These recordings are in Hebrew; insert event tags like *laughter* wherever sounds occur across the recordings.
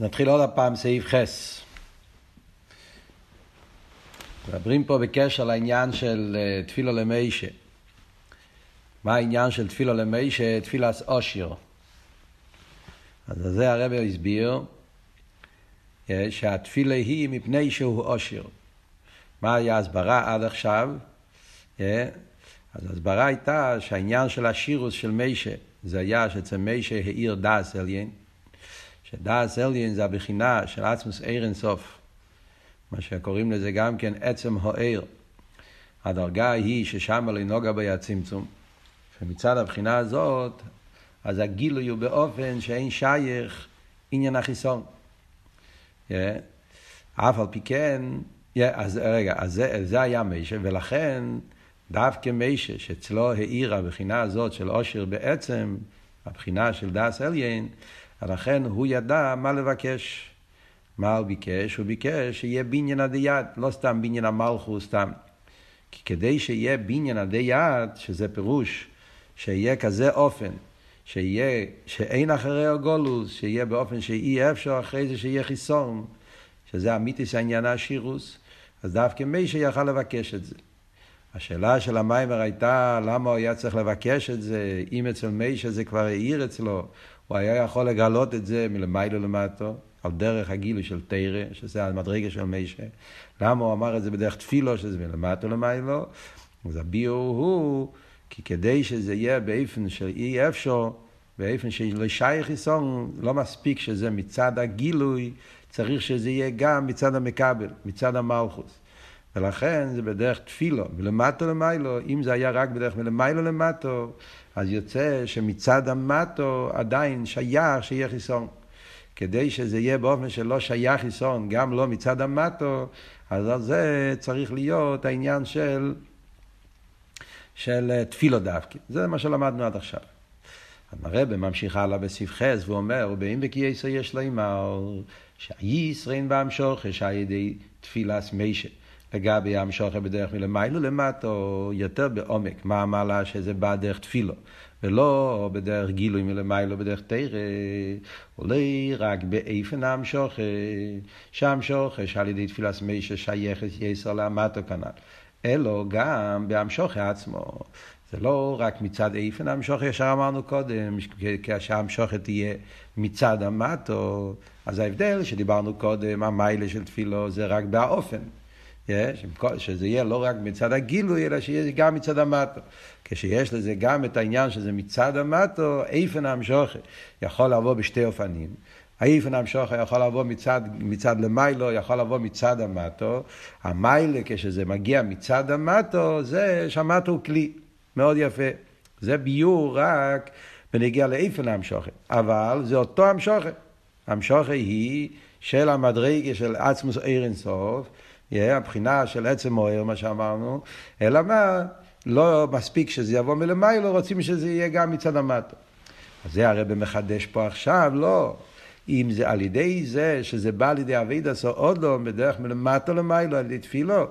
נתחיל עוד הפעם סעיף חס. מדברים פה בקשר לעניין של אה, תפילו למיישה. מה העניין של תפילו למיישה? תפילס אושיר. אז זה הרב הסביר אה, שהתפילה היא מפני שהוא אושיר. מה היה ההסברה עד עכשיו? אה, אז ההסברה הייתה שהעניין של השירוס של מיישה, זה היה שאצל מיישה העיר דס עליין. שדאס אליין זה הבחינה של עצמוס עיר אינסוף, מה שקוראים לזה גם כן עצם העיר. הדרגה היא ששם לא נוגע בי הצמצום. ומצד הבחינה הזאת, אז הגילוי הוא באופן שאין שייך עניין החיסון. Yeah. אף על פי כן, yeah, אז רגע, אז זה, זה היה מישה, ולכן דווקא מישה, שאצלו האירה הבחינה הזאת של עושר בעצם, הבחינה של דאס אליין, לכן הוא ידע מה לבקש. מה הוא ביקש? הוא ביקש שיהיה בניין עדי יד, לא סתם בניין המלכו, סתם. כי כדי שיהיה בניין עדי יד, שזה פירוש, שיהיה כזה אופן, שיהיה, שאין אחרי הגולוס, שיהיה באופן שאי אפשר אחרי זה שיהיה חיסון, שזה אמיתיס העניין השירוס, אז דווקא מי שיכל לבקש את זה. השאלה של המיימר הייתה למה הוא היה צריך לבקש את זה, אם אצל מי שזה כבר העיר אצלו, הוא היה יכול לגלות את זה מלמיילו למטו, על דרך הגילוי של תרא, שזה המדרגה של מישה. למה הוא אמר את זה בדרך תפילו, שזה מלמטו למיילו? אז הביאו הוא, כי כדי שזה יהיה באופן של אי אפשר, באופן של שייך חיסון, לא מספיק שזה מצד הגילוי, צריך שזה יהיה גם מצד המכבל, מצד המלכוס. ולכן זה בדרך תפילו, מלמטו למיילו, אם זה היה רק בדרך מלמיילו למטו, אז יוצא שמצד המטו עדיין שייך שיהיה חיסון. כדי שזה יהיה באופן שלא שייך חיסון, גם לא מצד המטו, אז על זה צריך להיות העניין של, של תפילו דווקא. זה מה שלמדנו עד עכשיו. הרב ממשיך הלאה בסעיף חס ואומר, ובאים וכי יסו יש לו אמר, שהישרין בהמשוכש על ידי תפילס מישה. לגבי המשוכר בדרך מלמיילו למטו, יותר בעומק, מה המעלה שזה בא דרך תפילו, ולא בדרך גילוי מלמיילו בדרך תרא, עולה רק באיפן המשוכר, שהמשוכר שעל ידי תפילת מי ששייכת יסר למטו כנ"ל, אלא גם בהמשוכר עצמו. זה לא רק מצד איפן המשוכר, ישר אמרנו קודם, כאשר המשוכר תהיה מצד המטו, אז ההבדל שדיברנו קודם, המיילה של תפילו זה רק באופן. שזה יהיה לא רק מצד הגילוי, אלא שיהיה גם מצד המטו. כשיש לזה גם את העניין שזה מצד המטו, איפן המשוכר יכול לבוא בשתי אופנים. האיפן המשוכר יכול לבוא מצד, מצד למיילו, יכול לבוא מצד המטו. המיילה, כשזה מגיע מצד המטו, זה שהמטו הוא כלי. מאוד יפה. זה ביור רק בנגיע לאיפן המשוכר. אבל זה אותו המשוכר. המשוכר היא של המדרגה של עצמוס אירנסוף. הבחינה של עצם מוער, מה שאמרנו, אלא מה, לא מספיק שזה יבוא מלמיילו, רוצים שזה יהיה גם מצד המטה. אז זה הרב מחדש פה עכשיו, לא. אם זה על ידי זה שזה בא על ידי אבידע עוד לא, בדרך מלמטה למיילו, על ידי תפילו,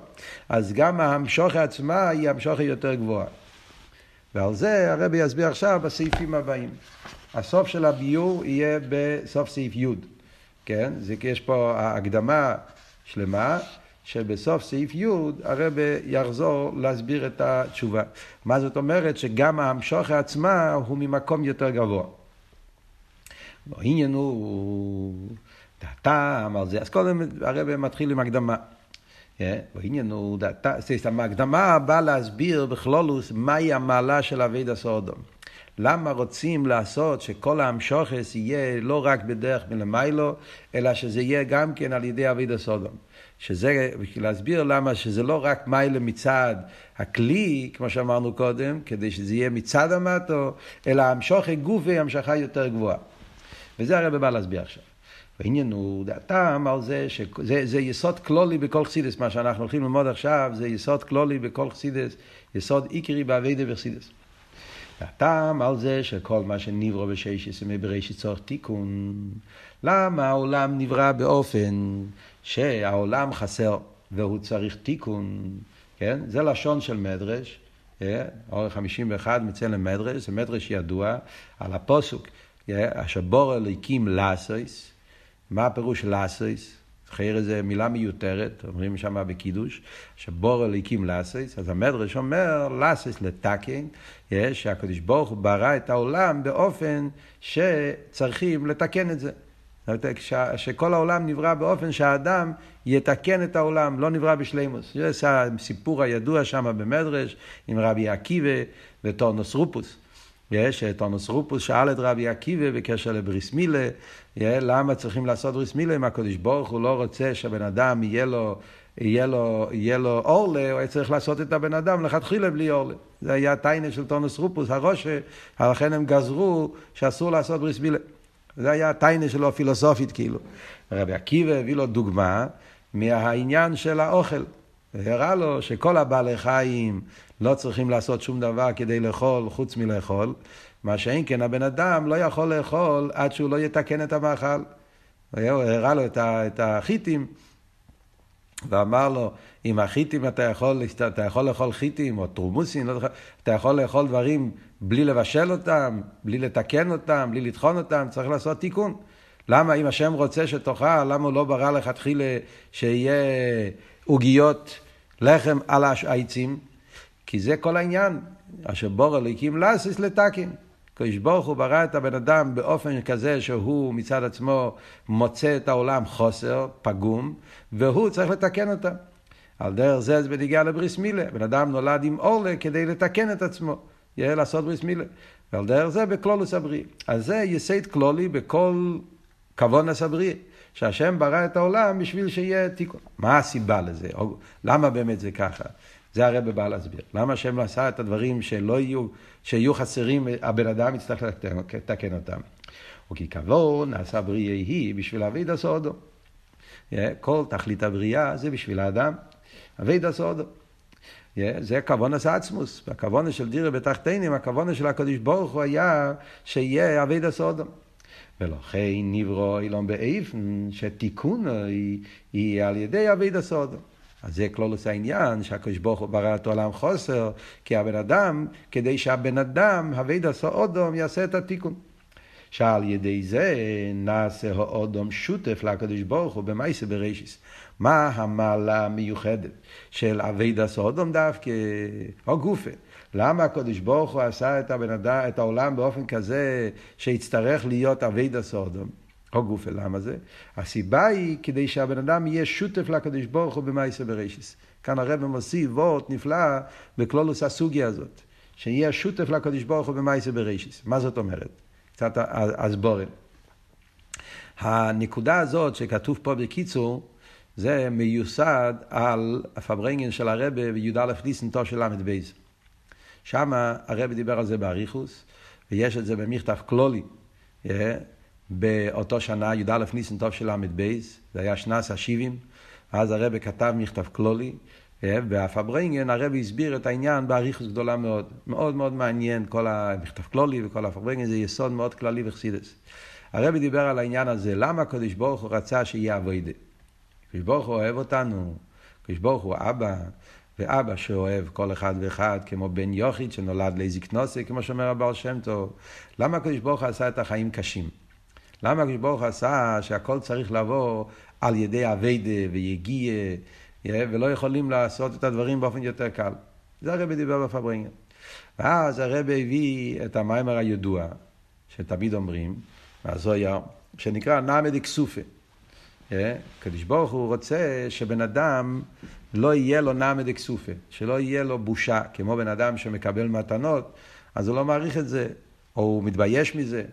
אז גם ההמשוכה עצמה היא המשוכה יותר גבוהה. ועל זה הרב יסביר עכשיו בסעיפים הבאים. הסוף של הביור יהיה בסוף סעיף י', כן? זה כי יש פה הקדמה שלמה. שבסוף סעיף י' הרב יחזור להסביר את התשובה. מה זאת אומרת? שגם ההמשוכה עצמה הוא ממקום יותר גבוה. העניין הוא דעתם על זה, אז קודם הרב מתחיל עם הקדמה. העניין הוא דעתם, ההקדמה באה להסביר בכלולוס מהי המעלה של אביד הסודום. למה רוצים לעשות שכל ההמשוכס יהיה לא רק בדרך מלמיילו, אלא שזה יהיה גם כן על ידי אביד הסודום. שזה, בשביל להסביר למה שזה לא רק מיילה מצד הכלי, כמו שאמרנו קודם, כדי שזה יהיה מצד המטו, אלא המשוכי גופי המשכה יותר גבוהה. וזה הרב בא להסביר עכשיו. העניין הוא דעתם על זה שזה זה יסוד כלולי בכל חסידס, מה שאנחנו הולכים ללמוד עכשיו, זה יסוד כלולי בכל חסידס, יסוד עיקרי באביידה וחסידס. דעתם על זה שכל מה שנברא בשש בראשית צורך תיקון. למה העולם נברא באופן שהעולם חסר והוא צריך תיקון, כן? זה לשון של מדרש, אה? אורך 51 מצלם מדרש, זה מדרש ידוע על הפוסוק, אשר בור אליקים לאסויס, מה הפירוש לאסויס? חייר זה מילה מיותרת, אומרים שם בקידוש, שבור אליקים לאסויס, אז המדרש אומר לאסויס לתקן, שהקדוש ברוך הוא ברא את העולם באופן שצריכים לתקן את זה. שכל העולם נברא באופן שהאדם יתקן את העולם, לא נברא בשלימות. זה הסיפור הידוע שם במדרש עם רבי עקיבא וטורנוס רופוס. יש טורנוס רופוס שאל את רבי עקיבא בקשר לברית מילה, למה צריכים לעשות ברית מילה אם הקדוש ברוך הוא לא רוצה שהבן אדם יהיה לו, יהיה לו, יהיה לו ערלה, הוא היה צריך לעשות את הבן אדם לכתחילה בלי ערלה. זה היה טענה של טורנוס רופוס, הרשע, לכן הם גזרו שאסור לעשות ברית מילה. זה היה הטיינה שלו הפילוסופית כאילו. רבי עקיבא הביא לו דוגמה מהעניין של האוכל. הראה לו שכל הבעלי חיים לא צריכים לעשות שום דבר כדי לאכול חוץ מלאכול, מה שאין כן הבן אדם לא יכול לאכול עד שהוא לא יתקן את המאכל. הוא הראה לו את החיטים ואמר לו, עם החיטים אתה יכול, אתה יכול לאכול חיטים או תרומוסים, לא אתה יכול לאכול דברים בלי לבשל אותם, בלי לתקן אותם, בלי לטחון אותם, צריך לעשות תיקון. למה אם השם רוצה שתאכל, למה הוא לא ברא לכתחילה שיהיה עוגיות לחם על העצים? כי זה כל העניין, אשר בור אלוקים לאסיס לתקן. קדוש ברוך הוא ברא את הבן אדם באופן כזה שהוא מצד עצמו מוצא את העולם חוסר, פגום, והוא צריך לתקן אותם. על דרך זה זה בניגיע לבריס מילה. בן אדם נולד עם עולה כדי לתקן את עצמו. יהיה לעשות בריס מילה. ועל דרך זה בכלולוס הבריא. אז זה יסייד כלולי בכל כוונס הבריא. שהשם ברא את העולם בשביל שיהיה תיקון. מה הסיבה לזה? למה באמת זה ככה? זה הרב בא להסביר. למה השם לא עשה את הדברים שלא יהיו, שיהיו חסרים, הבן אדם יצטרך לתקן אותם. וכי כבוד נעשה בריאה היא בשביל אביד הסודו. כל תכלית הבריאה זה בשביל האדם. אביד הסודו. זה הכוונס עצמוס, והכוונס של דירה בתחתינים, הכוונס של הקדוש ברוך הוא היה שיהיה אביד הסודו. ולכן נברוא אילון באיפן שתיקון יהיה על ידי אביד הסודו. אז זה כלולוס העניין, שהקדוש ברוך הוא ברא את העולם חוסר, כי הבן אדם, כדי שהבן אדם, הוויד עשו אודום, יעשה את התיקון. שעל ידי זה נעשה האודום שותף לקדוש ברוך הוא במייסה בראשיס. מה המעלה המיוחדת של אביד עשו אודום דווקא, או גופה. למה הקדוש ברוך הוא עשה את, הבן אדם, את העולם באופן כזה שיצטרך להיות אביד עשו אודום? או גופה, למה זה? הסיבה היא כדי שהבן אדם יהיה שותף לקדוש ברוך הוא במאיסא ברישיס. כאן הרב מוסיף וורט נפלא בכלולוס הסוגיה הזאת, שיהיה שותף לקדוש ברוך הוא במאיסא ברישיס. מה זאת אומרת? קצת הסבורן. הנקודה הזאת שכתוב פה בקיצור, זה מיוסד על הפברנגן של הרבה בי"א ניסנטו של ל"ב. שם הרבה דיבר על זה באריכוס, ויש את זה במכתב כלולי. באותו שנה, י"א ניסן טוב של ל"ב, זה היה שנס השבעים, אז הרבי כתב מכתב כלולי, אה, והפברנגן, הרבי הסביר את העניין באריכוס גדולה מאוד. מאוד מאוד מעניין, כל המכתב כלולי וכל הפברנגן, זה יסוד מאוד כללי וחסידס. הרבי דיבר על העניין הזה, למה הקדוש ברוך הוא רצה שיהיה אבוידה? הקדוש ברוך הוא אוהב אותנו, הקדוש ברוך הוא אבא, ואבא שאוהב כל אחד ואחד, כמו בן יוחיד שנולד לאיזיקנוסי, כמו שאומר הבעל שם טוב. למה הקדוש ברוך הוא עשה את החיים קשים? למה הקדוש ברוך עשה שהכל צריך לבוא על ידי אביידה ויגיע, ולא יכולים לעשות את הדברים באופן יותר קל? זה הרבי דיבר בפברינגר. ואז הרבי הביא את המיימר הידוע, שתמיד אומרים, מהזויר, שנקרא נעמד אקסופה. הקדוש ברוך הוא רוצה שבן אדם לא יהיה לו נעמד אקסופה, שלא יהיה לו בושה, כמו בן אדם שמקבל מתנות, אז הוא לא מעריך את זה, או הוא מתבייש מזה?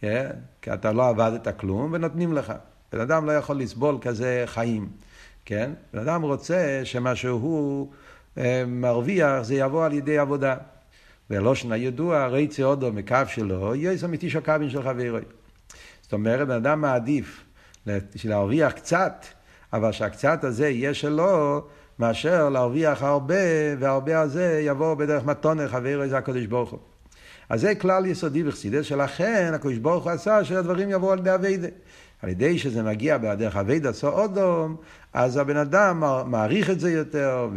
כי אתה לא עבדת כלום ונותנים לך. בן אדם לא יכול לסבול כזה חיים, כן? בן אדם רוצה שמה שהוא אה, מרוויח זה יבוא על ידי עבודה. ולושן הידוע, רייצה אודו מקו שלו, יויס אמיתי שוקבין של חברוי. זאת אומרת, בן אדם מעדיף להרוויח קצת, אבל שהקצת הזה יהיה שלו, מאשר להרוויח הרבה, והרבה הזה יבוא בדרך מתונה, חברוי זה הקדוש ברוך הוא. אז זה כלל יסודי בחסידס, שלכן הקדוש ברוך הוא עשה שהדברים יבואו על ידי אביידה. על ידי שזה מגיע בדרך אביידה עשו אודום, אז הבן אדם מעריך את זה יותר,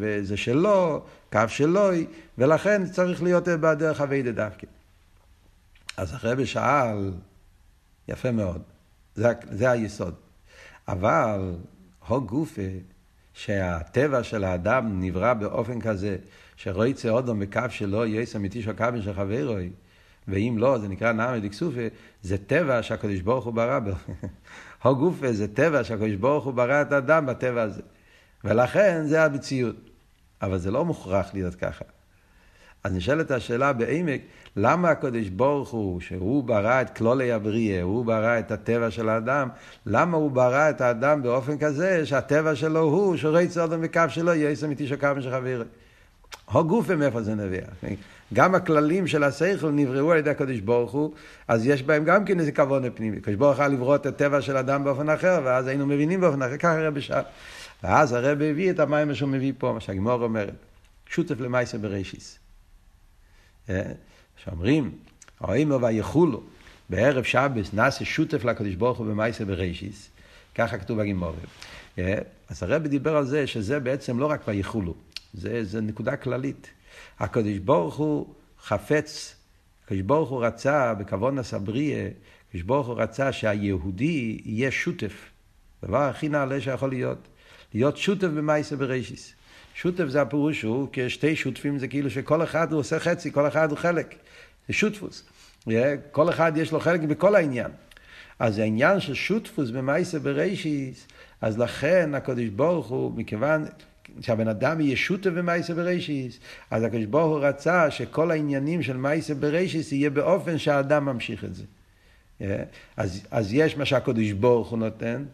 וזה שלו, קו שלו, ולכן צריך להיות בדרך אביידה דווקא. אז הרבי שאל, יפה מאוד, זה, זה היסוד. אבל הו גופה, שהטבע של האדם נברא באופן כזה, שרויצה אודום בקו שלו, יועץ אמיתי של קו של חברוי, ואם לא, זה נקרא נעמי דקסופה, זה טבע שהקדוש ברוך הוא ברא בו. *laughs* הו גופה זה טבע שהקדוש ברוך הוא ברא את האדם בטבע הזה. ולכן זה המציאות. אבל זה לא מוכרח להיות ככה. אז נשאלת השאלה בעמק, למה הקדוש ברוך הוא, שהוא ברא את כלולי הבריאה, הוא ברא את הטבע של האדם, למה הוא ברא את האדם באופן כזה שהטבע שלו הוא, שרצה אדם בקו שלו, יעשה מתיש הקו של חברי. הו גופה מאיפה זה נביע. גם הכללים של השכל נבראו על ידי הקדוש ברוך הוא, אז יש בהם גם כן איזה כבוד פנימי. הקדוש ברוך הוא לברוא את הטבע של אדם באופן אחר, ואז היינו מבינים באופן אחר, ככה הרב שאל. ואז הרב הביא את המים שהוא מביא פה, מה שהגמור אומרת. שותף למייסה בראשיס. אה, שאומרים, האימו ויכולו, בערב שבס נעשה שותף לקדוש ברוך הוא במייסה בראשיס. ככה כתוב בגימור. אה, אז הרב דיבר על זה שזה בעצם לא רק ויכולו, זה, זה נקודה כללית. הקדוש ברוך הוא חפץ, הקדוש ברוך הוא רצה בכבוד הסבריה, הקדוש ברוך הוא רצה שהיהודי יהיה שותף. הדבר הכי נעלה שיכול להיות. להיות שותף במייסה בראשיס. שותף זה הפירוש הוא כשתי שותפים זה כאילו שכל אחד הוא עושה חצי, כל אחד הוא חלק. זה שותפוס. כל אחד יש לו חלק בכל העניין. אז העניין של שותפוס במייסה בראשיס, אז לכן הקדוש ברוך הוא, מכיוון שהבן אדם יהיה שותף במייסה בראשיס, אז הקדוש ברוך הוא רצה שכל העניינים של מייסה בראשיס יהיה באופן שהאדם ממשיך את זה. אז, אז יש מה שהקדוש ברוך הוא נותן,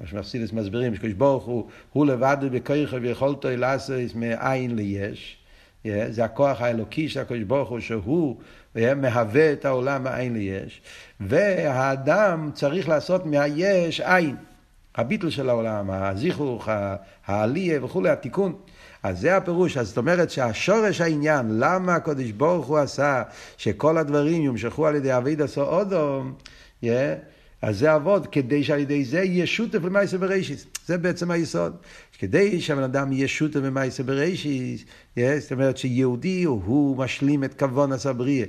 מה שמחסידס מסבירים, שקדוש ברוך הוא, הוא לבד בכויכו ויכולתו לעשות מאין ליש. זה הכוח האלוקי של הקדוש ברוך הוא, שהוא מהווה את העולם מאין ליש. והאדם צריך לעשות מהיש עין. הביטל של העולם, הזיכוך, העלייה וכולי, התיקון. אז זה הפירוש, אז זאת אומרת שהשורש העניין, למה הקדוש ברוך הוא עשה שכל הדברים יומשכו על ידי אביד עשו אודום, yeah, אז זה אבות, כדי שעל ידי זה יהיה שותף למעשה בראשיס. זה בעצם היסוד. כדי שהבן אדם יהיה שותף למעשה בראשיס, זאת אומרת שיהודי הוא משלים את כוון הסבריה,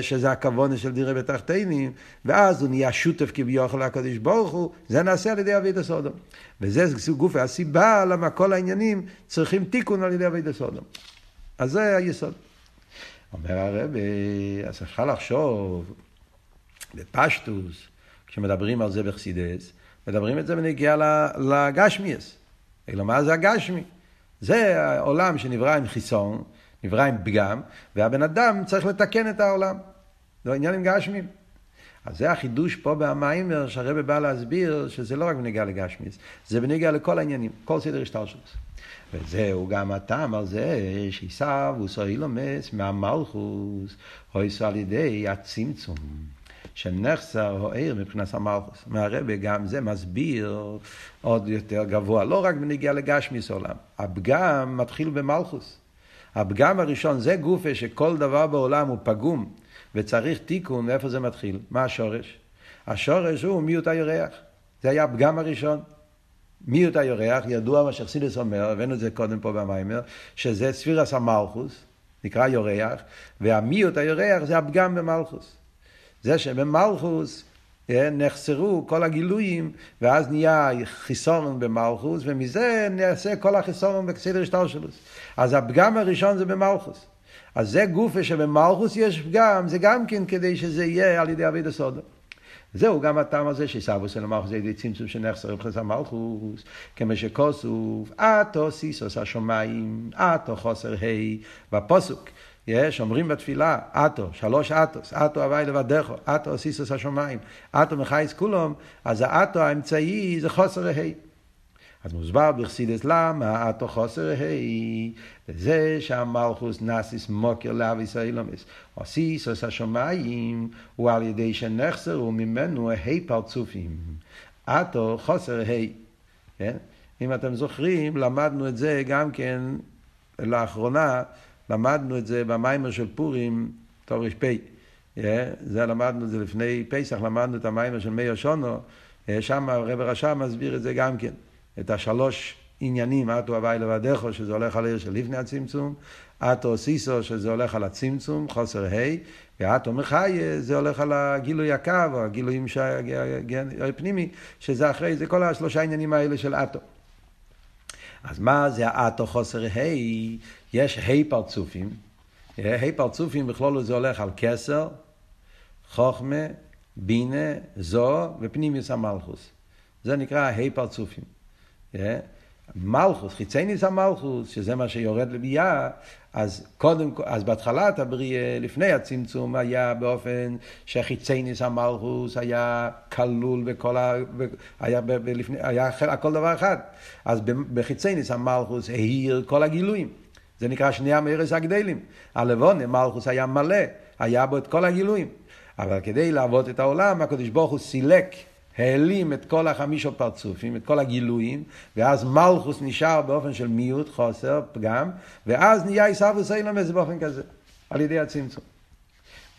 שזה הכוון של דירה בתחתינים, ואז הוא נהיה שותף כביכול לקדוש ברוך הוא, זה נעשה על ידי אביד הסודום. וזה גוף הסיבה למה כל העניינים צריכים תיקון על ידי אביד הסודום. אז זה היסוד. אומר הרב, אז אפשר לחשוב בפשטוס, כשמדברים על זה בחסידס, מדברים את זה בנגיעה לגשמיאס. אלא מה זה הגשמי? זה העולם שנברא עם חיסון, נברא עם פגם, והבן אדם צריך לתקן את העולם. זה עניין עם גשמים. אז זה החידוש פה במיימר שהרבא בא להסביר שזה לא רק בנגיעה לגשמיס, זה בנגיעה לכל העניינים, כל סדר השתלשלוס. וזהו גם הטעם על זה שעיסאוו הוא סוהילומס מהמלכוס, או על ידי הצמצום. שנחסר או עיר מבחינת המלכוס. מהרבה גם זה מסביר עוד יותר גבוה, לא רק בנגיעה לגשמיס עולם. הפגם מתחיל במלכוס. הפגם הראשון זה גופה שכל דבר בעולם הוא פגום וצריך תיקון, מאיפה זה מתחיל? מה השורש? השורש הוא מיעוט הירח. זה היה הפגם הראשון. מיעוט הירח, ידוע מה שחסידס אומר, הבאנו את זה קודם פה במיימר, שזה ספירס המלכוס, נקרא יורח, והמיעוט הירח זה הפגם במלכוס. זה שבמלכוס אה, נחסרו כל הגילויים, ואז נהיה חיסורן במלכוס, ומזה נעשה כל החיסורן בסדר השתלשלוס. אז הפגם הראשון זה במלכוס. אז זה גופה שבמלכוס יש פגם, זה גם כן כדי שזה יהיה על ידי אביד הסודו. זהו גם הטעם הזה שסבוס אל המלכוס זה ידי צמצום שנחסר מבחינת המלכוס, כמו שכוסוף, אתו סיסוס השמיים, אתו חוסר ה' בפוסוק. יש, אומרים בתפילה, אטו, שלוש אטוס, אטו הווי לבדךו, אטו סיסוס השמיים, אטו מחייס כולום, אז האטו האמצעי זה חוסר ההי. אז מוסבר בחסידס למה אטו חוסר ההי, זה שהמלכוס נאסיס מוקר לאביס האילומס, או סיסוס השמיים הוא על ידי שנחסרו ממנו ההי פרצופים. אטו חוסר ההי. כן? אם אתם זוכרים, למדנו את זה גם כן לאחרונה, למדנו את זה במיימר של פורים, תר"פ. זה למדנו את זה לפני פסח, למדנו את המיימר של מאיר שונו, שם הרב רשם מסביר את זה גם כן, את השלוש עניינים, אטו הוואי לבדך, שזה הולך על העיר של לפני הצמצום, אטו סיסו, שזה הולך על הצמצום, חוסר ה', ואטו מחיה, זה הולך על הגילוי הקו, או הגילויים הפנימי, שזה אחרי, זה כל השלושה עניינים האלה של אטו. אז מה זה האטו חוסר ה'? יש ה' פרצופים, ה' פרצופים בכלול זה הולך על כסר, חוכמה, בינה, זו ופנימיוס המלכוס. זה נקרא ה' פרצופים. מלכוס, חיצייניס המלכוס, שזה מה שיורד לביאה, אז קודם, אז בהתחלת הבריאה, לפני הצמצום, היה באופן שחיצייניס המלכוס היה כלול בכל ה... היה, ב, לפני, היה הכל דבר אחד. אז בחיצייניס המלכוס העיר כל הגילויים. זה נקרא שני המרס הגדלים. הלבונה, מלכוס היה מלא, היה בו את כל הגילויים. אבל כדי לעבוד את העולם, הקדוש ברוך הוא סילק העלים את כל החמישו פרצופים, את כל הגילויים, ואז מלכוס נשאר באופן של מיעוט, חוסר, פגם, ואז נהיה עיסאוווס אילומס באופן כזה, על ידי הצמצום.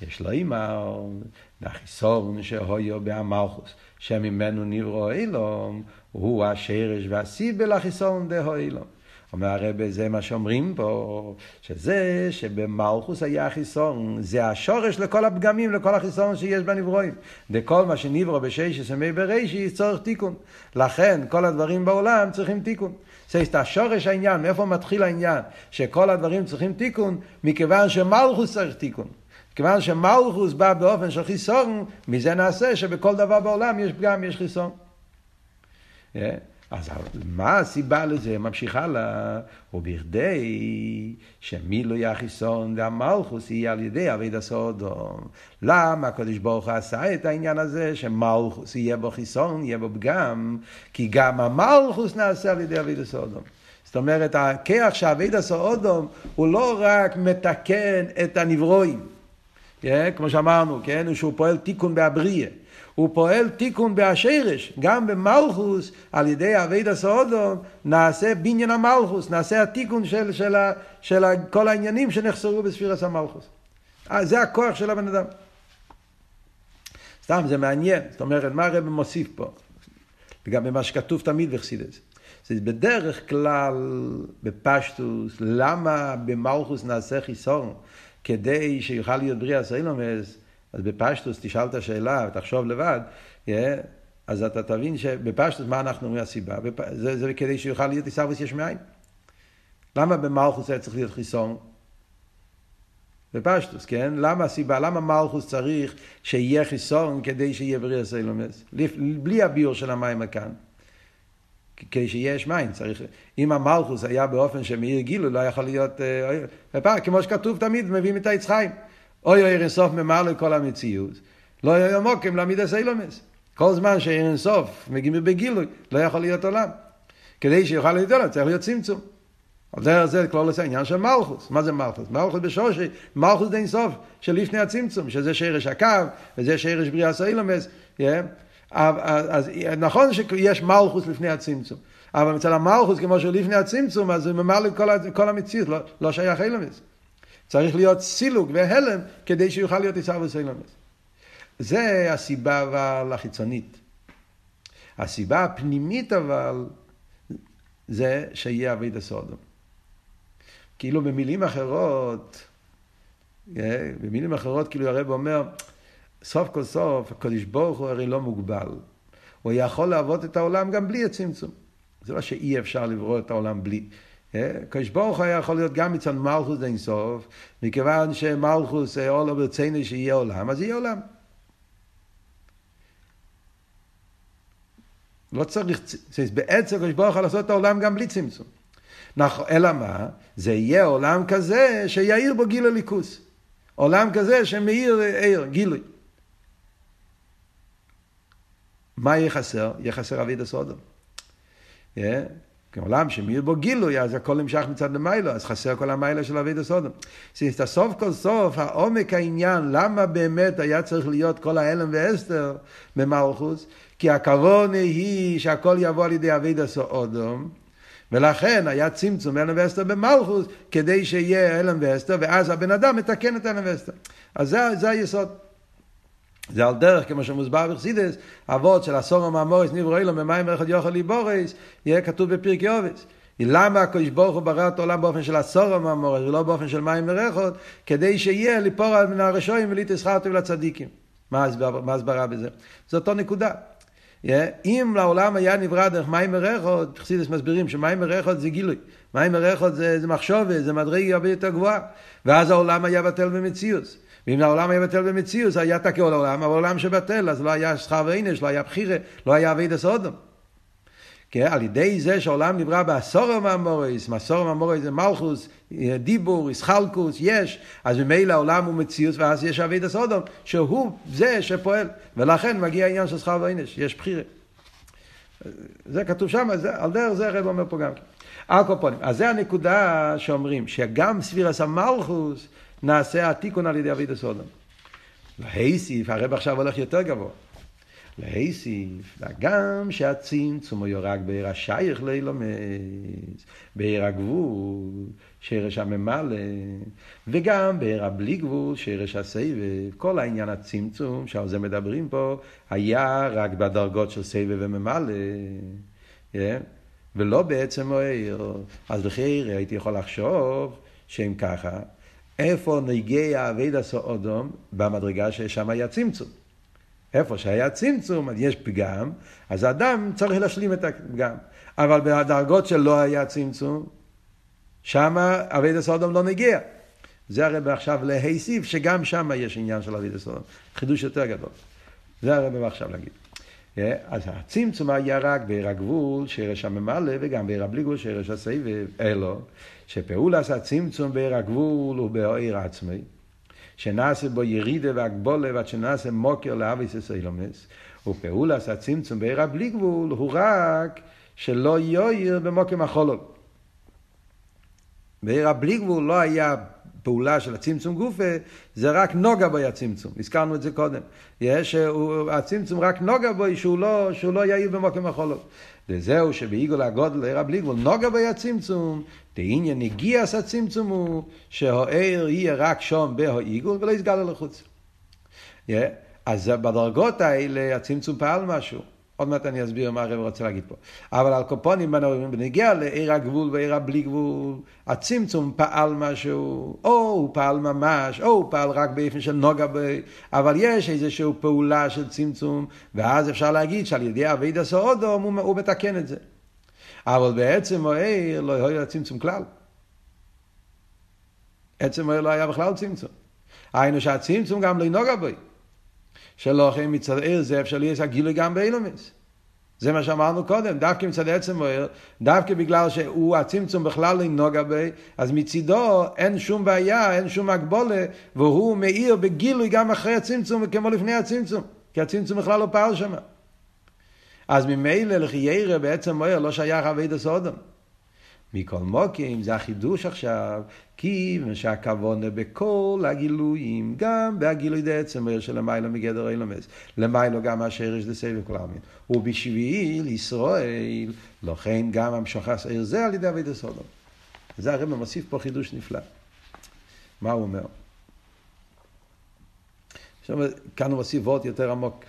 יש לו אימא, נחיסורן שהויו בהמלכוס, שממנו נברוא אילום, הוא השרש והסיבל החיסורן דהו אילום. אומר הרב, זה מה שאומרים פה, שזה שבמלכוס היה חיסון, זה השורש לכל הפגמים, לכל החיסון שיש בנברואים. וכל מה שנברוא בשש ימי בראשי צורך תיקון. לכן כל הדברים בעולם צריכים תיקון. זה השורש העניין, מאיפה מתחיל העניין? שכל הדברים צריכים תיקון, מכיוון שמלכוס צריך תיקון. כיוון שמלכוס בא באופן של חיסון, מזה נעשה שבכל דבר בעולם יש פגם, יש חיסון. Yeah. אז מה הסיבה לזה? ממשיך הלאה, ובכדי שמילוי החיסון והמלכוס יהיה על ידי אביד הסודום. למה הקדוש ברוך הוא עשה את העניין הזה שמלכוס יהיה בו חיסון, יהיה בו פגם? כי גם המלכוס נעשה על ידי אביד הסודום. זאת אומרת, הכיח שאביד הסודום הוא לא רק מתקן את הנברואים, כן? כמו שאמרנו, כן? שהוא פועל תיקון בהבריאה. הוא פועל תיקון באשרש, גם במלכוס, על ידי אבייד הסעודו, נעשה בניין המלכוס, נעשה התיקון של, של, של, של כל העניינים שנחסרו בספירס המלכוס. אה, זה הכוח של הבן אדם. סתם, זה מעניין. זאת אומרת, מה הרב מוסיף פה? וגם במה שכתוב תמיד בחסידס. זה בדרך כלל, בפשטוס, למה במלכוס נעשה חיסון? כדי שיוכל להיות בריאה סיילומס, אז בפשטוס תשאל את השאלה ותחשוב לבד, yeah, אז אתה תבין שבפשטוס מה אנחנו אומרים הסיבה? זה, זה כדי שיוכל להיות עיסאוויס יש מאין. למה במלכוס היה צריך להיות חיסון? בפשטוס, כן? למה הסיבה? למה מלכוס צריך שיהיה חיסון כדי שיהיה בריאה סיילומס? בלי הביור של המים הכאן. כדי שיש מים, צריך... אם המלכוס היה באופן שמאיר גילו, לא יכול להיות... אה, כמו שכתוב תמיד, מביאים את העץ. אוי אוי אינסוף ממלא כל המציאות, לא יהיה מוקם לעמידס אילומס. כל זמן שאין אינסוף מגיעים בגילוי, לא יכול להיות עולם. כדי שיוכל להיות עולם צריך להיות צמצום. על דרך זה כלול עושה עניין של מלכוס. מה זה מלכוס? מלכוס בשורשי, מלכוס די אינסוף לפני הצמצום, שזה שרש הקו, וזה שרש בריאה סאילומס. אז נכון שיש מלכוס לפני הצמצום, אבל מצד המלכוס, כמו שהוא לפני הצמצום, אז הוא ממלא כל המציאות, לא, לא שייך אילומס. צריך להיות סילוק והלם כדי שיוכל להיות עיסאוווס אילומס. זה הסיבה אבל החיצונית. הסיבה הפנימית אבל זה שיהיה אביד הסודום. כאילו במילים אחרות, אה, במילים אחרות כאילו הרב אומר, סוף כל סוף הקדוש ברוך הוא הרי לא מוגבל. הוא יכול לעבוד את העולם גם בלי הצמצום. זה לא שאי אפשר לברוא את העולם בלי. קדוש ברוך היה יכול להיות גם מצד מלכוס אין סוף, מכיוון שמלכוס עולה ברצינו שיהיה עולם, אז יהיה עולם. לא צריך, בעצם קדוש ברוך לעשות את העולם גם בלי צמצום. נכון, אלא מה? זה יהיה עולם כזה שיאיר בו גיל הליכוס. עולם כזה שמאיר עיר, גילוי. מה יהיה חסר? יהיה חסר אביד הסודום. כעולם שמאיר בו גילוי, אז הכל נמשך מצד למיילו, אז חסר כל המיילו של אבי דסודום. אז סוף כל סוף, העומק העניין, למה באמת היה צריך להיות כל ההלם ואסתר במלכוס? כי הכוונה היא שהכל יבוא על ידי אבי דסודום. ולכן היה צמצום הלם ואסתר במלכוס, כדי שיהיה הלם ואסתר, ואז הבן אדם מתקן את הלם ואסתר. אז זה, זה היסוד. זה על דרך, כמו שמוסבר בחסידס, אבות של עשור המאמורס נברו אילו ממים אחד יוכל ליבורס, יהיה כתוב בפרקי עובס. למה הקדוש ברוך הוא ברא את העולם באופן של עשור המאמורס ולא באופן של מים וריחות, כדי שיהיה ליפור על מן הרשועים ולהתסחר טוב לצדיקים. מה ההסברה בזה? זו אותו נקודה. אם לעולם היה נברא דרך מים וריחות, חסידס מסבירים שמים וריחות זה גילוי. מים וריחות זה, זה מחשבה, זה מדרגה הרבה יותר גבוהה. ואז העולם היה בטל במציאות. ואם העולם היה בטל במציאות, היה טאקע עולם, אבל עולם שבטל, אז לא היה שכר ועונש, לא היה בחירה, לא היה עבודת האדם. כן, על ידי זה שהעולם נברא בעשרה מאמרות, מעשרה מאמרות זה מלכות, דיבור, התחלקות, יש, אז ממילא העולם הוא מציאות ואז יש עבודת האדם, שהוא זה שפועל, ולכן מגיע העניין של שכר ועונש, יש בחירה. זה כתוב שם, זה, על דרך זה הרב אומר פה גם כן. אז זה הנקודה שאומרים, שגם ספירס המלכוס נעשה התיקון על ידי אבידס אודום. להיסיף, הרב עכשיו הולך יותר גבוה. להיסיף, גם שהצמצום הוא רק בעיר השייך לאילומס, בעיר הגבול, שרש הממלא, וגם בעיר הבלי גבול, שרש הסבב. כל העניין הצמצום שעל זה מדברים פה, היה רק בדרגות של סבב וממלא. Yeah. ולא בעצם העיר. אז לכן הייתי יכול לחשוב שאם ככה, איפה נגיע אביד אודום במדרגה ששם היה צמצום. איפה שהיה צמצום, יש פגם, אז האדם צריך להשלים את הפגם. אבל בדרגות שלא היה צמצום, שם אביד אודום לא נגיע. זה הרי עכשיו להיסיף שגם שם יש עניין של אביד אודום. חידוש יותר גדול. זה הרי עכשיו להגיד. אז הצמצום היה רק בעיר הגבול, שרש הממלא, וגם בעיר הבלי גבול, שרש הסבב, אלו, שפעולת הצמצום בעיר הגבול הוא בעיר עצמי, שנעשה בו ירידה והגבולה ועד שנעשה מוקר לאביס אסילומס, ופעולת הצמצום בעיר הבלי גבול הוא רק שלא יויר במוקר מחולות. בעיר הבלי גבול לא היה פעולה של הצמצום גופה, זה רק נוגה בו הצמצום, הזכרנו את זה קודם. יש, הצמצום רק נוגה בו שהוא לא, שהוא לא יאיר במוקם החולות. וזהו שבעיגול הגודל עיר הבלי גבול נוגה בו הצמצום, דעניין הגיעס הצמצום הוא שהעיר יהיה רק שום בהעיגול ולא יסגל לחוץ. אז בדרגות האלה הצמצום פעל משהו. עוד מעט אני אסביר מה הרב רוצה להגיד פה. אבל על קופונים בנגיע לעיר הגבול ועיר הבלי גבול, הצמצום פעל משהו, או הוא פעל ממש, או הוא פעל רק באופן של נוגה ב... אבל יש איזושהי פעולה של צמצום, ואז אפשר להגיד שעל ידי אביד הסעודום הוא, הוא מתקן את זה. אבל בעצם העיר לא היה צמצום כלל. עצם העיר לא היה בכלל צמצום. היינו שהצמצום גם לא נוגע בו. שלא לכם מצד עיר זה אפשר להיות הגילוי גם באילומס. זה מה שאמרנו קודם, דווקא מצד עצם מוער, דווקא בגלל שהוא הצמצום בכלל לא נוגע בי, אז מצידו אין שום בעיה, אין שום הגבולה, והוא מאיר בגילוי גם אחרי הצמצום כמו לפני הצמצום, כי הצמצום בכלל לא פעל שם. אז ממילא לחיירה בעצם מוער לא שייך אבי דסודום. מכל מוקים, זה החידוש עכשיו, כי שהכוונה בכל הגילויים, גם בהגילוי דעצם של למיילו מגדר אילומס, למיילו גם אשר יש דסי וכל העלמין. ובשביל ישראל, לכן גם המשוחס עיר זה על ידי אבי דסודום. זה הרב מוסיף פה חידוש נפלא. מה הוא אומר? עכשיו, כאן הוא מוסיף עוד יותר עמוק.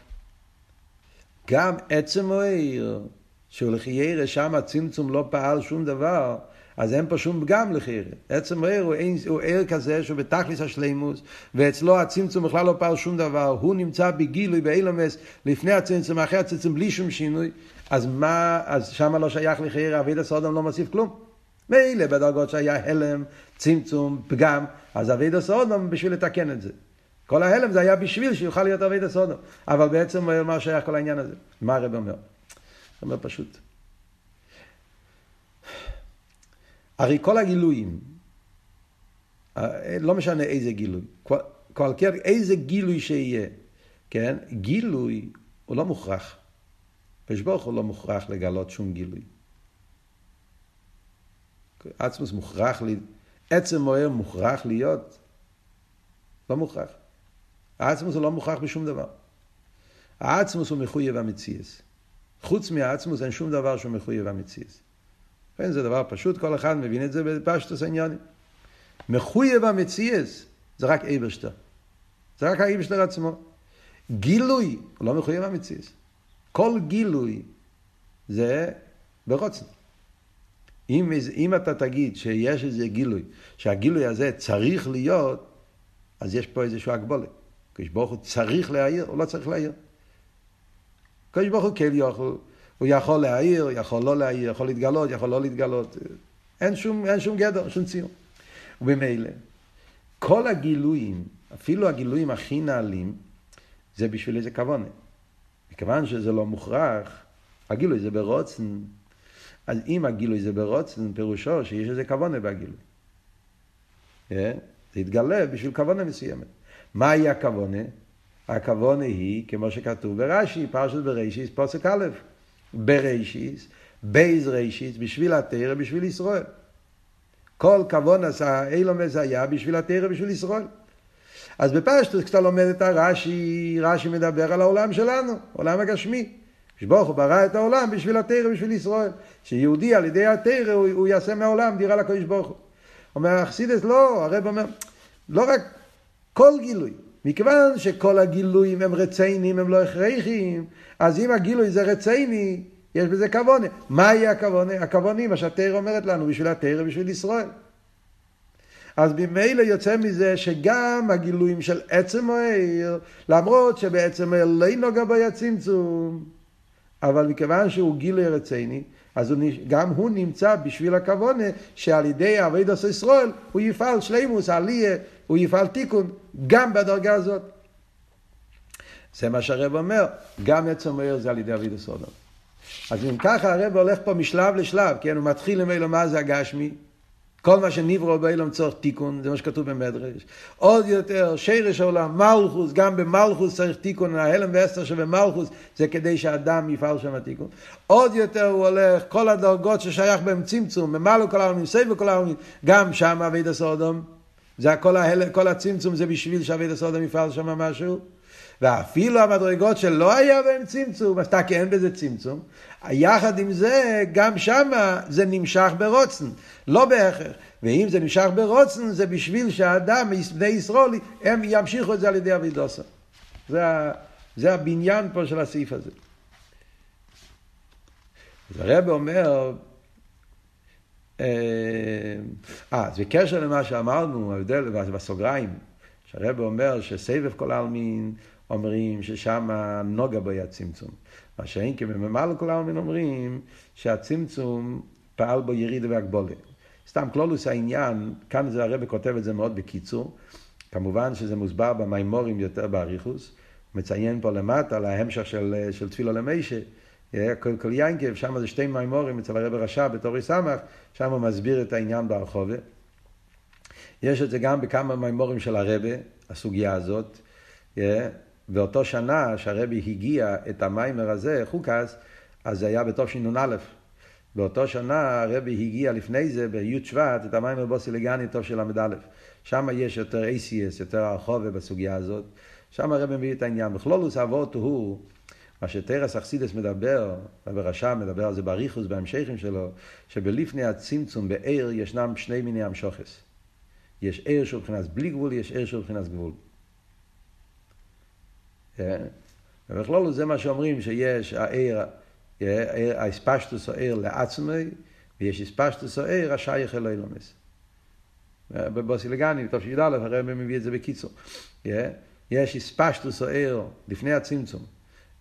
גם עצם העיר, שלחיירה שם הצמצום לא פעל שום דבר, אז אין פה שום פגם לחיירה. עצם העיר הוא, הוא עיר כזה שהוא בתכלס השלימוס, ואצלו הצמצום בכלל לא פעל שום דבר, הוא נמצא בגילוי, באילומס, לפני הצמצום, אחרי הצמצום, בלי שום שינוי, אז מה, אז שם לא שייך לחיירה, אביד הסודום לא מוסיף כלום. מילא בדרגות שהיה הלם, צמצום, פגם, אז אביד הסודום בשביל לתקן את זה. כל ההלם זה היה בשביל שיוכל להיות אביד הסודום. אבל בעצם מה שייך כל העניין הזה? מה הרב אומר? אומר פשוט. הרי כל הגילויים, לא משנה איזה גילוי, כל, איזה גילוי שיהיה, כן? גילוי הוא לא מוכרח. הקדוש ברוך הוא לא מוכרח לגלות שום גילוי. עצמוס מוכרח, עצם מוער מוכרח להיות, לא מוכרח. העצמוס הוא לא מוכרח בשום דבר. העצמוס הוא מחויב המציאס. חוץ מהעצמוס אין שום דבר שהוא מחויב המציאס. כן, זה דבר פשוט, כל אחד מבין את זה בפשטוס העניונים. מחויב המציאס זה רק אייברשטר. זה רק האייברשטר עצמו. גילוי, הוא לא מחויב המציאות. כל גילוי זה ברוצן. אם, אם אתה תגיד שיש איזה גילוי, שהגילוי הזה צריך להיות, אז יש פה איזשהו הגבולת. קדוש ברוך הוא צריך להעיר, הוא לא צריך להעיר. קדוש ברוך הוא כן יכול, הוא יכול להעיר, יכול לא להעיר, יכול להתגלות, יכול לא להתגלות. אין שום, אין שום גדר, שום ציון. וממילא, כל הגילויים, אפילו הגילויים הכי נעלים, זה בשביל איזה כוונה. מכיוון שזה לא מוכרח, הגילוי זה ברוצן, אז אם הגילוי זה ברוצן, פירושו שיש איזה כוונה בגילוי. אה? זה יתגלה בשביל כוונה מסוימת. מהי הכוונה? הכוונה היא, כמו שכתוב ברש"י, פרשת בראשיס, פוסק א', בראשיס, בייז ראשיס, בשביל התרא, בשביל ישראל. כל כוון עשה אילומס היה בשביל התרא, בשביל ישראל. אז בפשטוס, כשאתה לומד את הרש"י, רש"י מדבר על העולם שלנו, עולם הגשמי. כשברוך הוא ברא את העולם בשביל התרא, בשביל ישראל. שיהודי על ידי התרא, הוא, הוא יעשה מהעולם דירה לקדוש ברוך הוא. אומר אכסידס, לא, הרב אומר, לא רק כל גילוי. מכיוון שכל הגילויים הם רציינים, הם לא הכרחיים, אז אם הגילוי זה רצייני, יש בזה כוונה. מהי הכוונה? הכוונה, מה שהתרא אומרת לנו, בשביל התרא, בשביל ישראל. אז ממילא יוצא מזה שגם הגילויים של עצם העיר, למרות שבעצם העיר לא נוגע בו הצמצום, אבל מכיוון שהוא גילוי רציני, אז הוא, גם הוא נמצא בשביל הכוונה שעל ידי אבידוס ישראל הוא יפעל שלימוס, עליה, הוא יפעל תיקון, גם בדרגה הזאת. זה מה שהרב אומר, גם עצם העיר זה על ידי אבידוס אודום. אז אם ככה הרב הולך פה משלב לשלב, כן, הוא מתחיל עם אלו מה זה הגשמי, כל מה שנברו באילום צורך תיקון, זה מה שכתוב במדרש. עוד יותר, שרש העולם, מלכוס, גם במלכוס צריך תיקון, ההלם ואסתר שבמלכוס זה כדי שהאדם יפעל שם תיקון. עוד יותר הוא הולך, כל הדרגות ששייך בהם צמצום, ממלא כל עלמין, סובב כל עלמין, גם שם עבודת האדם. זה הכל, ההל, כל הצמצום זה בשביל שעבודת האדם יפעל שם משהו. ואפילו המדרגות שלא היה בהם צמצום, אז כי אין בזה צמצום, יחד עם זה, גם שמה זה נמשך ברצון, לא בהכרח. ואם זה נמשך ברצון, זה בשביל שהאדם, בני ישראל, הם ימשיכו את זה על ידי אבידוסה. זה, זה הבניין פה של הסעיף הזה. אז הרב אומר, אה, אז בקשר למה שאמרנו, ההבדל בסוגריים, שהרב אומר שסבב כל העלמין אומרים ששם נוגה בו היה צמצום. מה שאין כי בממלא כל העלמין אומרים שהצמצום פעל בו ירידה והגבולה. סתם כלולוס העניין, כאן זה הרב כותב את זה מאוד בקיצור, כמובן שזה מוסבר במימורים יותר באריכוס, מציין פה למטה להמשך של, של תפילו למיישה, כל, כל ינקב, שם זה שתי מימורים אצל הרב רשע בתורי סמך, שם הוא מסביר את העניין ברחובה. יש את זה גם בכמה מימורים של הרבה, הסוגיה הזאת, ואותו שנה שהרבי הגיע את המיימר הזה, חוקס, אז זה היה בתשנ"א. באותו שנה הרבי הגיע לפני זה, בי' שבט, את המיימר בוסי לגני טוב של ל"א. שם יש יותר ACS, יותר הרחובה בסוגיה הזאת. שם הרבי מביא את העניין. בכלולוס אבות הוא, מה שטרס אכסידס מדבר, וברשע מדבר על זה באריכוס, בהמשכים שלו, שבלפני הצמצום בעיר ישנם שני מיני המשוכס. יש עיר של מבחינת בלי גבול, יש עיר של מבחינת גבול. ובכלול זה מה שאומרים שיש העיר, האספשטוס או עיר לעצמי, ויש אספשטוס או עיר השייך אלוהי לומס. בבוסילגני, בתוך שי"א, הרי מביא את זה בקיצור. יש אספשטוס או עיר לפני הצמצום,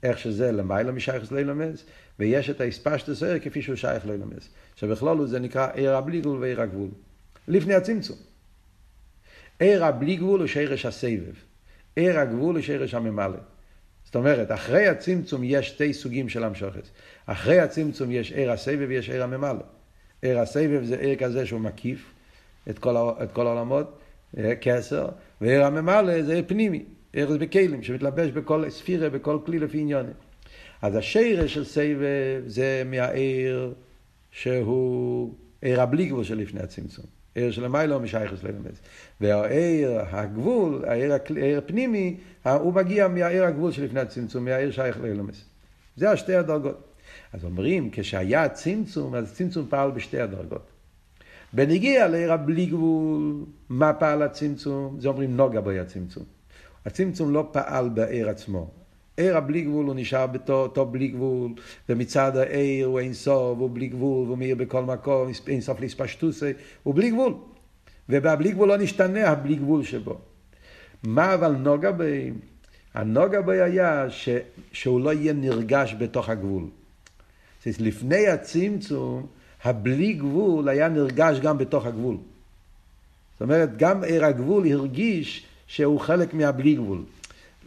איך שזה למעלה משייך אלוהי לומס, ויש את האספשטוס עיר כפי שהוא שייך אלוהי לומס. שבכלול זה נקרא עיר הבלי גבול ועיר הגבול. לפני הצמצום. עיר הבלי גבול הוא שרש הסבב. עיר הגבול הוא שרש הממלא. זאת אומרת, אחרי הצמצום יש שתי סוגים של המשוכס. אחרי הצמצום יש עיר הסבב ויש עיר הממלא. עיר הסבב זה עיר כזה שהוא מקיף את כל, את כל העולמות, כסר, ועיר הממלא זה עיר פנימי, זה בכלים, שמתלבש בכל ספירה, בכל כלי לפי עניונים. אז השרש של סבב זה מהעיר שהוא עיר הבלי גבול של לפני הצמצום. עיר של המיילו משייכס ללמד. והעיר הגבול, העיר, הפנימי, הוא מגיע מהעיר הגבול שלפני הצמצום, מהעיר שייך ללמס. זה השתי הדרגות. אז אומרים, כשהיה צמצום, אז צמצום פעל בשתי הדרגות. בנגיע לעיר הבלי גבול, מה פעל הצמצום? זה אומרים נוגה בו היה צמצום. הצמצום לא פעל בעיר עצמו. עיר הבלי גבול הוא נשאר באותו בלי גבול, ומצד העיר הוא אין סוף, הוא בלי גבול, והוא מאיר בכל מקום, אין סוף להספשטוסי, הוא בלי גבול. ובבלי גבול לא נשתנה הבלי גבול שבו. מה אבל נוגע בי? הנוגע בי היה ש, שהוא לא יהיה נרגש בתוך הגבול. לפני הצמצום, הבלי גבול היה נרגש גם בתוך הגבול. זאת אומרת, גם עיר הגבול הרגיש שהוא חלק מהבלי גבול.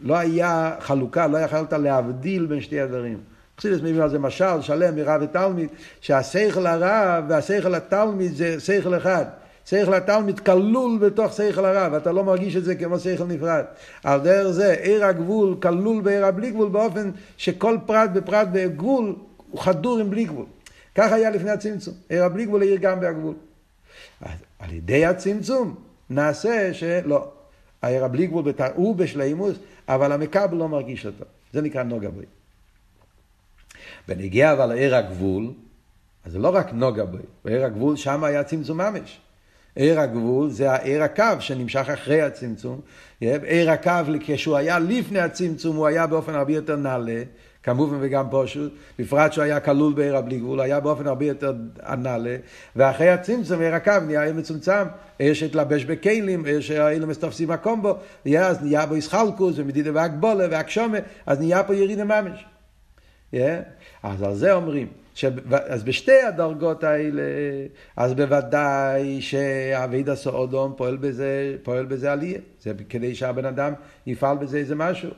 לא היה חלוקה, לא יכלת להבדיל בין שתי הדברים. חסידס מביא על זה משל שלם מרב ותלמיד, שהשכל הרב והשכל התלמיד זה שכל אחד. שכל התלמיד כלול בתוך שכל הרב, אתה לא מרגיש את זה כמו שכל נפרד. על דרך זה, עיר הגבול כלול בעיר הבלי גבול באופן שכל פרט בפרט בגבול הוא חדור עם בלי גבול. כך היה לפני הצמצום. עיר הבלי גבול העיר גם בהגבול. על ידי הצמצום נעשה שלא. העיר הבלי גבול הוא בשלימוס, אבל המקבל לא מרגיש אותו. זה נקרא נוגה בוי. בנגיע אבל לעיר הגבול, אז זה לא רק נוגה בוי, בעיר הגבול שם היה צמצום ממש. עיר הגבול זה העיר הקו שנמשך אחרי הצמצום. עיר הקו, כשהוא היה לפני הצמצום, הוא היה באופן הרבה יותר נעלה, כמובן וגם פשוט, בפרט שהוא היה כלול בעיר הבלי גבול, היה באופן הרבה יותר נעלה, ואחרי הצמצום עיר הקו נהיה עיר מצומצם, עיר שהתלבש בכלים, עיר שהיינו מסתופסים מקום בו, אז נהיה בו איסחלקוס ומדידה והגבולה והגשומה, אז נהיה פה ירידה ממש. Yeah. אז על זה אומרים, ש... אז בשתי הדרגות האלה, אז בוודאי שאבידה סעודום פועל בזה, פועל בזה עלייה. זה כדי שהבן אדם יפעל בזה איזה משהו.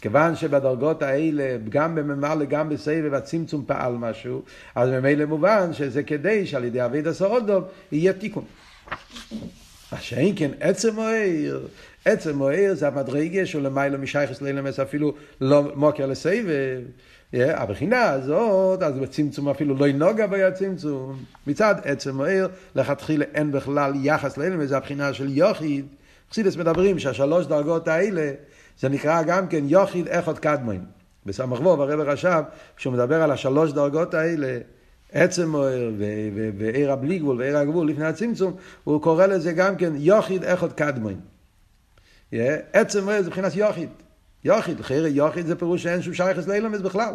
כיוון שבדרגות האלה, גם בממלא, גם בסבב, הצמצום פעל משהו, אז ממילא מובן שזה כדי שעל ידי אבידה סעודום יהיה תיקון. מה שאין כן עצם מוער, עצם מוער זה המדרגה של למעלה משייכס לילמס אפילו לא מוקר לסבב. הבחינה הזאת, אז בצמצום אפילו לא ינוגע בי צמצום. מצד עצם מוער, לכתחילה אין בכלל יחס לאלם, זה הבחינה של יוחיד. חסידס מדברים שהשלוש דרגות האלה, זה נקרא גם כן יוחיד אחד קדמון. בסמ"ך וו, הרב רש"ב, כשהוא מדבר על השלוש דרגות האלה, עצם מוער ועיר הבלי גבול ועיר הגבול לפני הצמצום, הוא קורא לזה גם כן יוחיד אחד קדמון. עצם מוער זה מבחינת יוחיד. יוחיד, חייר יוחיד זה פירוש שאין שום שייכס לאילומס בכלל.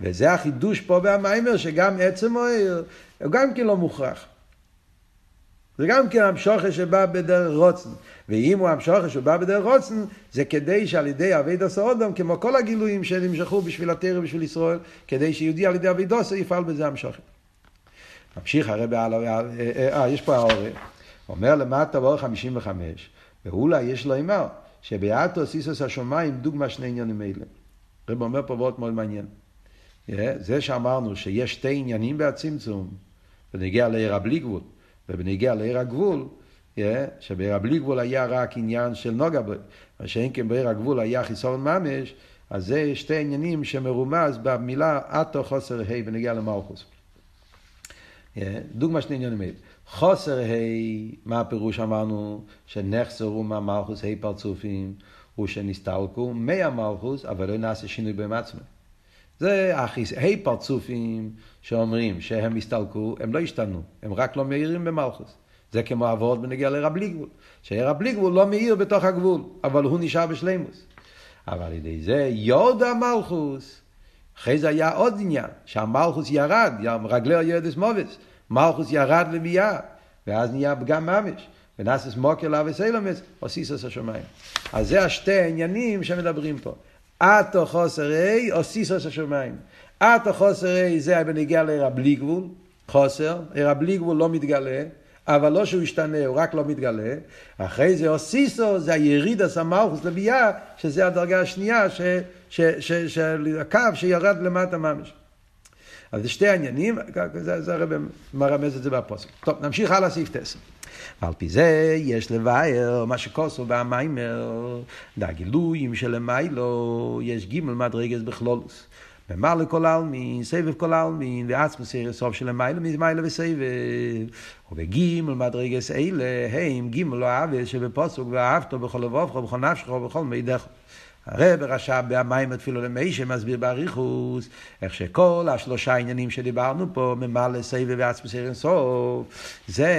וזה החידוש פה במיימר, שגם עצם מוער, הוא גם כן לא מוכרח. זה גם כן המשוכה שבא בדרך רוצן. ואם הוא המשוכה שבא בדרך רוצן, זה כדי שעל ידי אבי סאודום, כמו כל הגילויים שנמשכו בשביל התרא ובשביל ישראל, כדי שיהודי על ידי אבי דוסו יפעל בזה המשוכה. ממשיך הרב הלאה, אה, יש פה האורא, אומר למטה באור 55, ואולי יש לו אמר, שבאתו סיסוס השמיים דוגמה שני עניינים אלה. רב אומר פה וורט מאוד מעניין. זה שאמרנו שיש שתי עניינים בהצמצום, בנגיע לעיר הבלי גבול, ובנגיע לעיר הגבול, שבעיר הבלי גבול היה רק עניין של נוגה מה שאין כן בעיר הגבול היה חיסרון ממש, אז זה שתי עניינים שמרומז במילה אתו חוסר ה' בנגיע למלכוס. דוגמה שני עניינים אלה. חוסר ה', מה הפירוש אמרנו? שנחסרו מהמלכוס ה' פרצופים, הוא שנסתלקו מהמלכוס, אבל לא נעשה שינוי בהם עצמם. זה ה' פרצופים שאומרים שהם הסתלקו, הם לא השתנו, הם רק לא מאירים במלכוס. זה כמו אבות בנגיע לרב בלי גבול. שרב בלי גבול לא מאיר בתוך הגבול, אבל הוא נשאר בשלימוס. אבל על ידי זה יוד המלכוס. אחרי זה היה עוד עניין, שהמלכוס ירד, רגלי ירדס מובס. מלכוס ירד לביאה, ואז נהיה פגם ממש. ונאסס מוקר לאבי סלומס, או סיסוס השמיים. אז זה השתי העניינים שמדברים פה. אתו חוסר אי, או סיסוס השמיים. אתו חוסר אי זה בנגיע לעיר הבלי גבול, חוסר, עיר הבלי גבול לא מתגלה, אבל לא שהוא ישתנה, הוא רק לא מתגלה. אחרי זה אוסיסו, זה היריד הסמלכוס לביאה, שזה הדרגה השנייה, ש, ש, ש, ש, הקו שירד למטה ממש. אז זה שתי העניינים, זה, זה הרב מרמז את זה בפוסק. טוב, נמשיך הלאה סעיף תסר. ועל פי זה יש לבאר מה שכוסו והמיימר, דגילויים שלמיילו יש גימל מדרגס בכלולוס. ממלא כל העלמין, סבב כל העלמין, ועצמו סיר סוף של המיילה, מזמיילה וסבב. ובגימל מדרגס אלה, הם גימל לא אהבה שבפוסוק ואהבתו בכל לבובך ובכל נפשך ובכל מידך. הרב רש"ב במים התפילו למישה מסביר באריכוס איך שכל השלושה עניינים שדיברנו פה, ממלא סבב ועצמוס אינסוף, זה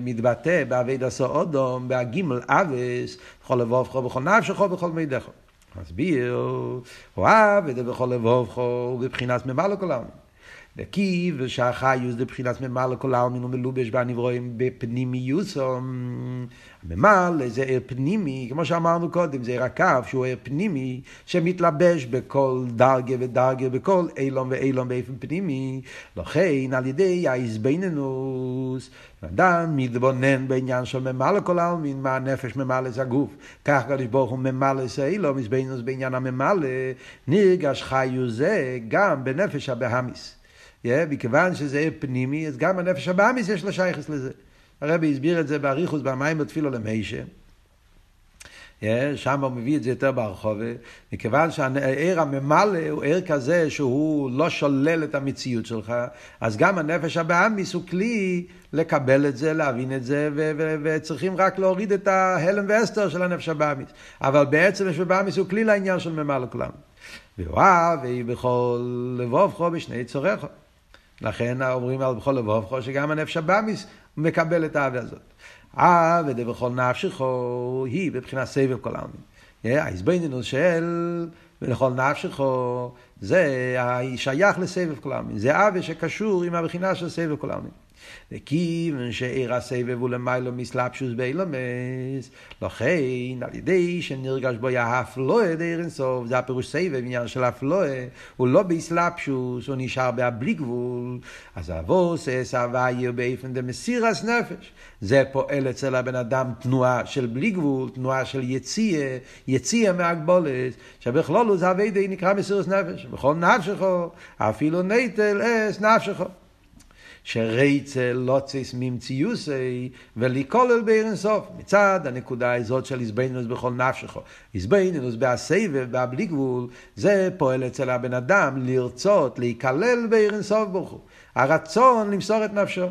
מתבטא בעביד עשו אודום, בהגימל אבס, בכל לבובכו, בכל נפשכו, בכל מידךו. מסביר, הוא אהב את זה בכל לבובכו, בבחינת ממלא כל העולם. וקיב שהחיוס דבחינת ממלא כל העלמין ומלובש בנברואים בפנימיוסום. ממלא זה עיר פנימי, כמו שאמרנו קודם, זה עיר הקו שהוא עיר פנימי שמתלבש בכל דרגה ודרגה, בכל אילום ואילום באופן פנימי. לכן על ידי האיזבנינוס, אדם מתבונן בעניין של ממלא כל העלמין, מה הנפש ממלא זה הגוף. כך קדוש ברוך הוא ממלא זה אילום, איזבנינוס בעניין הממלא, נרגש חיוס זה גם בנפש הבהמיס. Yeah, מכיוון שזה פנימי, אז גם הנפש הבאמיס יש לה שייכס לזה. הרבי הסביר את זה באריכוס במים בתפילו למיישה. Yeah, שם הוא מביא את זה יותר ברחובה, מכיוון שהעיר הממלא הוא עיר כזה שהוא לא שולל את המציאות שלך, אז גם הנפש הבאמיס הוא כלי לקבל את זה, להבין את זה, ו- וצריכים רק להוריד את ההלם והסתר של הנפש הבאמיס. אבל בעצם הנפש הבאמיס הוא כלי לעניין של ממלא כולם. ואוהב ויהי בכל לבובכו בשני צורךו. לכן אומרים על בכל לבובכו שגם הנפש הבאמיס מקבל את האהבה הזאת. אה, ודבכל נפשכו היא בבחינת סבב כל העלמין. ההזבנינוס של ולכל נפשכו זה שייך לסבב כל העלמין. זה אהבה שקשור עם הבחינה של סבב כל העלמין. וכיוון שעיר הסבב הוא למיילו מסלבשוס באילומס, לכן על ידי שנרגש בו יהפלואה דעיר אינסוף, זה הפירוש סבב, עניין של הפלואה, הוא לא באסלבשוס, הוא נשאר בהבלי גבול, אז אבוס אס הוויה באופן דמסירס נפש, זה פועל אצל הבן אדם תנועה של בלי גבול, תנועה של יציאה, יציאה מהגבולת, שבכלולו זה הווידי נקרא מסירס נפש, בכל נפשכו, אפילו נטל אס נפשכו. שרייצה לוצס ממציוסי ולכולל בארן סוף. מצד הנקודה הזאת של איזבנינוס בכל נפשך. איזבנינוס בהסבב, בהבלי גבול, זה פועל אצל הבן אדם לרצות, להיכלל בארן סוף ברוך הוא. הרצון למסור את נפשו.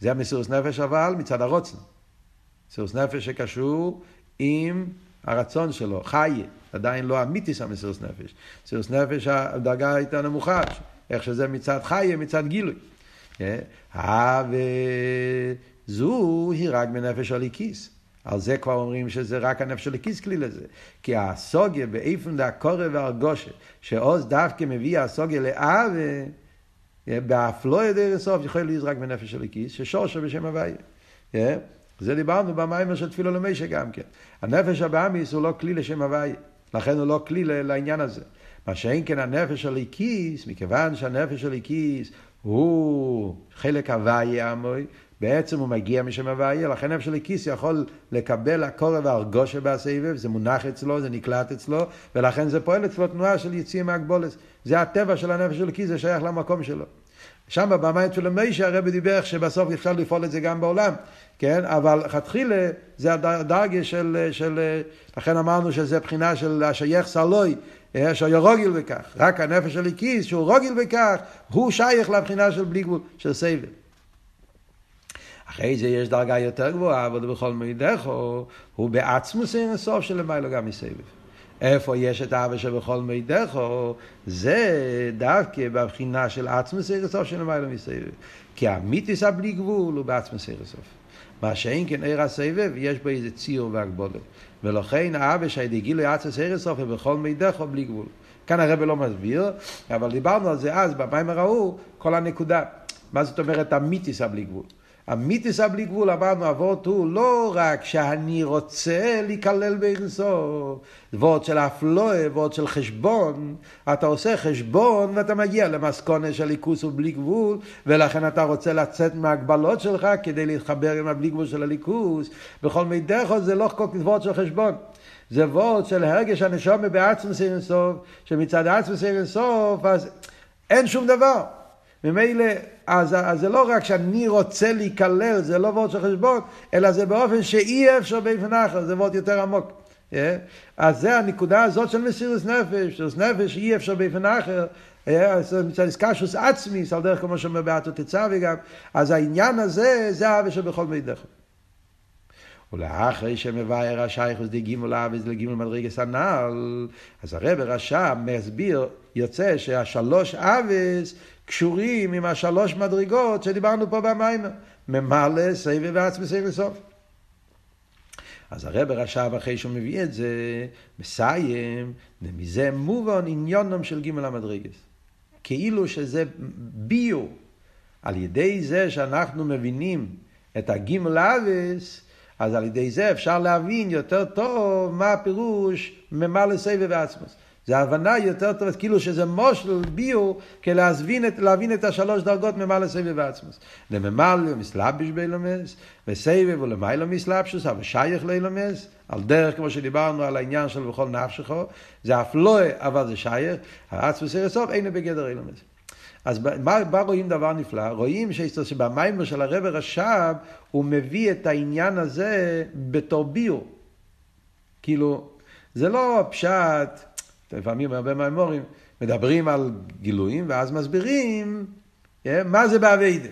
זה המסירוס נפש אבל מצד הרוצן. מסירוס נפש שקשור עם הרצון שלו, חיה. עדיין לא אמיתיס המסירוס נפש. מסירוס נפש הדרגה הייתה נמוכה, איך שזה מצד חיה, מצד גילוי. וזו היא רק בנפש הליקיס. על זה כבר אומרים שזה רק הנפש הליקיס כלי לזה. כי הסוגיה באיפן דהקורא והרגושה, שעוז דווקא מביא הסוגיה לאווה, באפלואה דרך סוף יכול להיות רק בנפש הליקיס, ששורשה בשם הוויה. זה דיברנו במיימר של תפילו למשה גם כן. הנפש הבאמיס הוא לא כלי לשם הוויה, לכן הוא לא כלי לעניין הזה. מה שאין כן הנפש הליקיס, מכיוון שהנפש הליקיס הוא חלק הוויה עמוי, בעצם הוא מגיע משם הוויה, לכן נפש של הכיס יכול לקבל הקורא והרגושה בסבב, זה מונח אצלו, זה נקלט אצלו, ולכן זה פועל אצלו תנועה של יציאה מהגבולת. זה הטבע של הנפש של הכיס, זה שייך למקום שלו. שם במים של המיישה הרבי דיבר איך שבסוף אפשר לפעול את זה גם בעולם, כן? אבל לכתחילה זה הדרגה של, של, לכן אמרנו שזה בחינה של השייך סלוי, שהיה רוגיל בכך. רק הנפש של הליקיס, שהוא רוגיל בכך, הוא שייך לבחינה של בלי גבול, של סבל. אחרי זה יש דרגה יותר גבוהה, אבל בכל מידךו, הוא בעצמו סיר הסוף של למיילו גם מסבב. איפה יש את האבא שבכל מידךו, זה דווקא בבחינה של עצמו סיר הסוף של למיילו מסבב. כי המיתיס הבלי גבול הוא בעצמו סיר הסוף. מה שאין כן עיר הסבב, יש בו איזה ציור והגבולת. ולכן האבא שהיידי גילוי עצס ערס סופר בכל מידך או בלי גבול. כאן הרב לא מסביר, אבל דיברנו על זה אז, במים הראו, כל הנקודה. מה זאת אומרת המיתיס הבלי גבול? המיתיס הבלי גבול, אמרנו, אבות הוא לא רק שאני רוצה להיכלל באינסוף, וורד של אפלואה, וורד של חשבון, אתה עושה חשבון ואתה מגיע למסקונה של ליכוס ובלי גבול, ולכן אתה רוצה לצאת מההגבלות שלך כדי להתחבר עם הבלי גבול של הליכוס, בכל מידך זה לא כל וורד של חשבון. זה וורד של הרגש הנשום בעצמוס אינסוף, שמצד עצמוס אינסוף, אז אין שום דבר. ממילא, אז, אז זה לא רק שאני רוצה להיכלל, זה לא וורד של חשבון, אלא זה באופן שאי אפשר באופן אחר, זה וורד יותר עמוק. Yeah. אז זה הנקודה הזאת של מסירוס נפש, מסירוס נפש אי אפשר באופן אחר, מצד איסקשוס עצמיס, על דרך כמו שאומר באתו תצווה גם, אז העניין הזה, זה האווה שבכל מידך. ולאחרי שמבאר השייכוס די גימול אביס לגימול מדרגס הנ"ל, אז הרב רש"ם מסביר, יוצא שהשלוש אביס קשורים עם השלוש מדרגות שדיברנו פה במים, ממלא, סבב ועצמי סבב סוף. אז הרב רש"ב אחרי שהוא מביא את זה, מסיים, ומזה מובן עניונם של גימל המדרגס. כאילו שזה ביו, על ידי זה שאנחנו מבינים את הגימל אביס, אז על ידי זה אפשר להבין יותר טוב מה הפירוש ממלא סבב ועצמוס. זה הבנה יותר טובה, כאילו שזה מושל ביו, כלהבין את, להבין את השלוש דרגות ממלא סבב ועצמוס. לממלא מסלבש באילומס, וסבב ולמיילא מסלבשוס, אבל שייך לאילומס, על דרך כמו שדיברנו על העניין של בכל נפשך, זה אף לא, אבל זה שייך, העצמוס סוף אינו בגדר אילומס. אז מה, מה רואים דבר נפלא? רואים שבמיימר של הרב רש"ב הוא מביא את העניין הזה בתור ביו. כאילו, זה לא פשט, לפעמים הרבה מהמורים מדברים על גילויים ואז מסבירים כן, מה זה באביידה.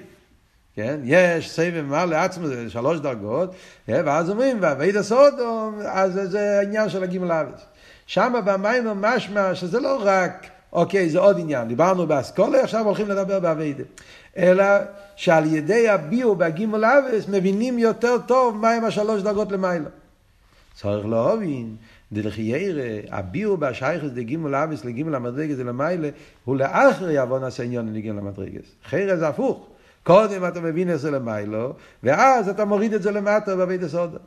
כן? יש סבב מה לעצמו, זה שלוש דרגות, כן? ואז אומרים, ואביידה סודום, אז זה העניין של הגימל אבס. שם במים משמע שזה לא רק, אוקיי, זה עוד עניין, דיברנו באסכולה, עכשיו הולכים לדבר באביידה. אלא שעל ידי הביאו בהגימל אבס מבינים יותר טוב מהם השלוש דרגות למעלה. צריך להבין דלחיירא, הביאו בהשייכס דגימול אביס לגימול המדרגס ולמיילה, הוא לאחר יבוא נעשה עניון לגימול המדרגס. חיירא זה הפוך. קודם אתה מבין את זה למיילו, ואז אתה מוריד את זה למטה בבית הסודה.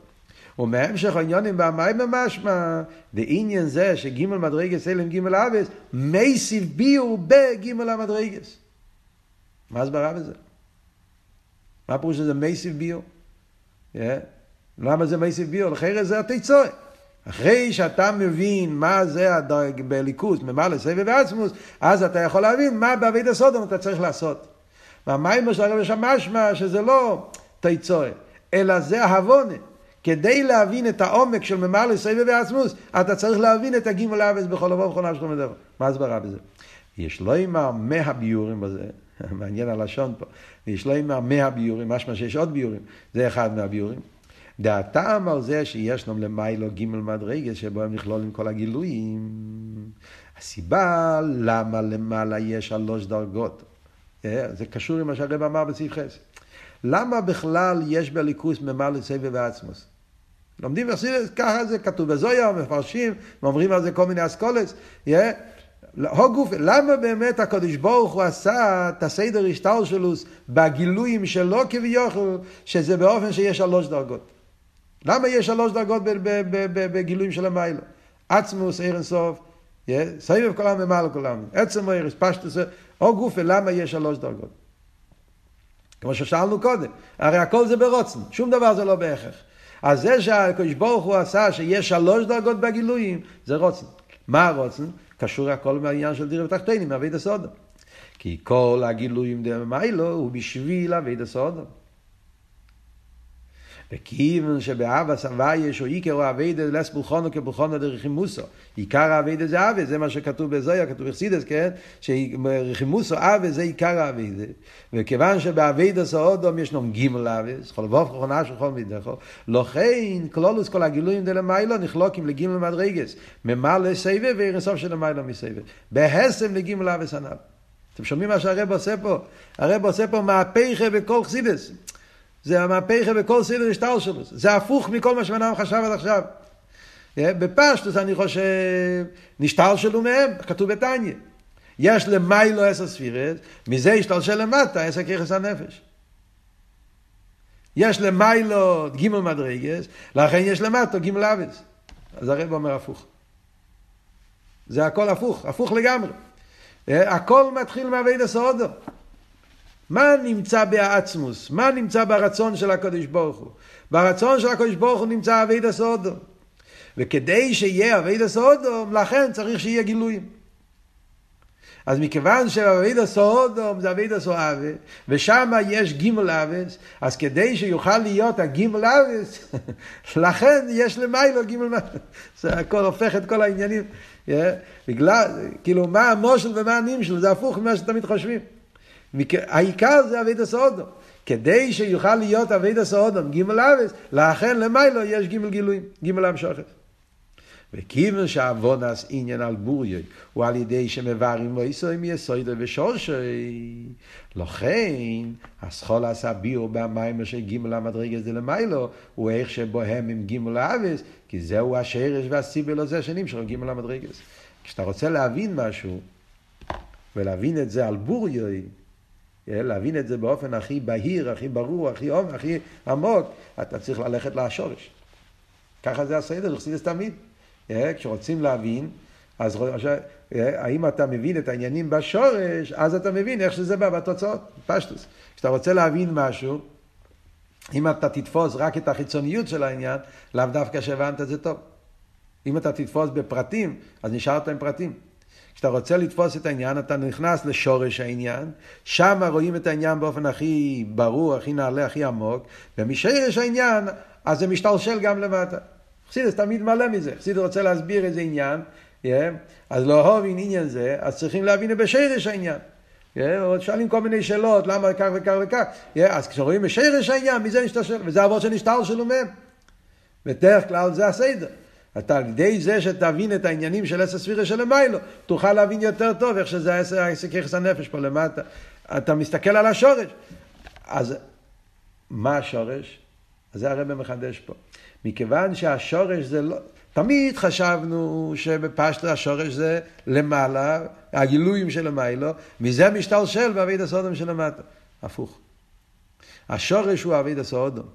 ומהמשך העניונים במים משמע, בעניין זה שגימל מדרגס אלם גימל אביס, מייסיב ביאו בגימל המדרגס. מה הסברה בזה? מה הפירוש שזה מייסיב ביאו? Yeah. למה זה מייסיב ביאו? לחיירא זה התיצורת. אחרי שאתה מבין מה זה הדרג בליכוז, ממלא סבב ועצמוס, אז אתה יכול להבין מה בעביד הסודום אתה צריך לעשות. והמיימר של הרב שמשמע שזה לא תיצורת, אלא זה ההבונה. כדי להבין את העומק של ממלא סבב ועצמוס, אתה צריך להבין את הגימל אבס בכל אבו ובכל נפשך מדבר. מה הסברה בזה? יש לא אימר מאה ביורים בזה, *laughs* מעניין הלשון פה, יש לא אימר מאה ביורים, משמע שיש עוד ביורים, זה אחד מהביורים. דעתם על זה שיש לנו למיילו גימל מדרגס שבו הם נכלולים כל הגילויים. הסיבה למה למעלה יש שלוש דרגות, אה, זה קשור עם מה שהרב אמר בסעיף חס. למה בכלל יש בליכוס ממלא סבב ועצמוס? לומדים וחסידס, ככה זה כתוב בזויה, מפרשים, אומרים על זה כל מיני אסכולס. אה, גוף, למה באמת הקדוש ברוך הוא עשה את הסדר השטלשלוס בגילויים שלו כביכול, שזה באופן שיש שלוש דרגות? למה יש שלוש דרגות בגילויים של המיילו? עצמוס, עיר אינסוף, סבב כל העם ומעלה כל העם. עצם עיר, פשטוס, או גופה, למה יש שלוש דרגות? כמו ששאלנו קודם, הרי הכל זה ברוצן, שום דבר זה לא בהכרח. אז זה שהקדוש ברוך הוא עשה שיש שלוש דרגות בגילויים, זה רוצן. מה הרוצן? קשור הכל מהעניין של דירה ותחתינים, מאבית הסודו. כי כל הגילויים דמיילו הוא בשביל אבית הסודו. וכיוון שבאבא סבי יש או עיקר אביידה לס פולחונו כפולחונו דרכימוסו. עיקר האביידה זה אבא, זה מה שכתוב בזויה, כתוב בחסידס, כן? שרכימוסו אבא זה עיקר האביידה. וכיוון שבאביידה סעודום יש נום גימל אבא, כל ווף ככונה של כל מידךו, לכן כלולוס כל הגילויים דלמיילו נחלוקים לגימל מדרגס. ממלא סבב ואירסוף של למיילו מסבב. בהסם לגימל אבא סנב. אתם שומעים מה שהרב עושה פה? הרב עושה פה מהפכה בכל חסידס. זה המהפכה בכל סדר השטר שלו. זה הפוך מכל מה שבן אדם חשב עד עכשיו. בפשטוס אני חושב, נשטר שלו מהם, כתוב בתניא. יש למיילו עשר ספירס, מזה השתלשל למטה עשר ככס הנפש. יש למיילו גימל מדרגס, לכן יש למטה גימל אבס. אז הרב אומר הפוך. זה הכל הפוך, הפוך לגמרי. הכל מתחיל מאבי דסעודו. מה נמצא בעצמוס? מה נמצא ברצון של הקדוש ברוך הוא? ברצון של הקדוש ברוך הוא נמצא אבי דסודו. וכדי שיהיה אבי דסודו, לכן צריך שיהיה גילויים. אז מכיוון שאבידע סודום זה אבידע סואבה, ושם יש גימל אבס, אז כדי שיוכל להיות הגימל אבס, *laughs* לכן יש למיילו גימל אבס. *laughs* זה הכל הופך את כל העניינים. Yeah, בגלל, כאילו, מה המושל ומה הנמשל, זה הפוך ממה שתמיד חושבים. העיקר זה אבי דסאודום. כדי שיוכל להיות אבי דסאודום, גימל אבס, לכן למיילו יש גימל גילויים, גימל המשוכת. וכיוון שהעוונס עניין על בוריוי הוא על ידי שמברים לו איסוים יסוידו ושורשי לכן הסחול עשה ביור במים אשר גימל המדרגס דלמיילו הוא איך שבוהם עם גימל האבס כי זהו השרש והסיבל הזה שנמשך גימל המדרגס כשאתה רוצה להבין משהו ולהבין את זה על בוריוי להבין את זה באופן הכי בהיר, הכי ברור, הכי עומק, הכי עמוק, אתה צריך ללכת לשורש. ככה זה הסדר, חסידס תמיד. כשרוצים להבין, אז האם אתה מבין את העניינים בשורש, אז אתה מבין איך שזה בא בתוצאות, פשטוס. כשאתה רוצה להבין משהו, אם אתה תתפוס רק את החיצוניות של העניין, לאו דווקא שהבנת את זה טוב. אם אתה תתפוס בפרטים, אז נשארת עם פרטים. כשאתה רוצה לתפוס את העניין, אתה נכנס לשורש העניין, שם רואים את העניין באופן הכי ברור, הכי נעלה, הכי עמוק, ומשורש העניין, אז זה משתלשל גם למטה. חסידס תמיד מלא מזה, חסידס רוצה להסביר איזה עניין, yeah, אז לא הובין עניין זה, אז צריכים להבין בשרש העניין. Yeah, עוד שואלים כל מיני שאלות, למה כך וכך וכך, yeah, אז כשרואים בשרש העניין, מזה נשתלשל, וזה אבות שנשתלשלו מהם. בדרך כלל זה הסדר. אתה על ידי זה שתבין את העניינים של עשר ספירה של המיילו, תוכל להבין יותר טוב איך שזה עסק יחס הנפש פה למטה. אתה מסתכל על השורש. אז מה השורש? אז זה הרב מחדש פה. מכיוון שהשורש זה לא... תמיד חשבנו שבפשטו השורש זה למעלה, הגילויים של המיילו, מזה משתלשל באביד הסודום של המטה. הפוך. השורש הוא אביד הסודום.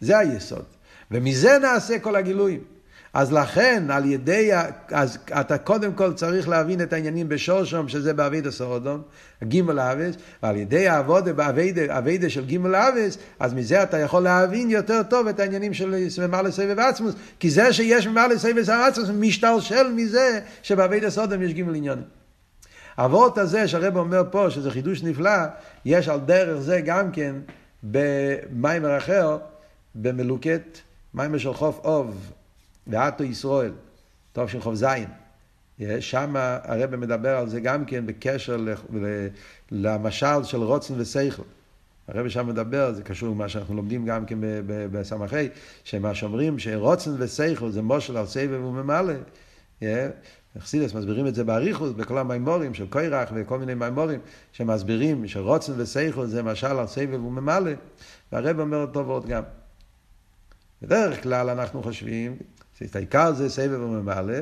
זה היסוד. ומזה נעשה כל הגילויים. אז לכן, על ידי, אז אתה קודם כל צריך להבין את העניינים בשורשום, שזה באבידה סורדום, גימל אבס, ועל ידי העבודה באבידה של גימל אבס, אז מזה אתה יכול להבין יותר טוב את העניינים של ממלא סבב עצמוס, כי זה שיש ממלא סבב עצמוס משתלשל מזה שבאבידה סורדום יש גימל עניונים. האבות הזה שהרב אומר פה, שזה חידוש נפלא, יש על דרך זה גם כן במיימר אחר, במלוקת, מיימר של חוף אוב, ועטו ישראל, טוב של חוב זין. שם הרב מדבר על זה גם כן בקשר למשל של רוצן ושכל. הרב שם מדבר, זה קשור למה שאנחנו לומדים גם כן בסמכי, שמה שאומרים שרוצן ושכל זה מושל על סבב וממלא. חסידס מסבירים את זה באריכות, בכל המימורים של קוירח וכל מיני מימורים שמסבירים שרוצן ושכל זה משל על סבב וממלא, והרב אומר אותו ועוד גם. בדרך כלל אנחנו חושבים העיקר זה סבב וממלא,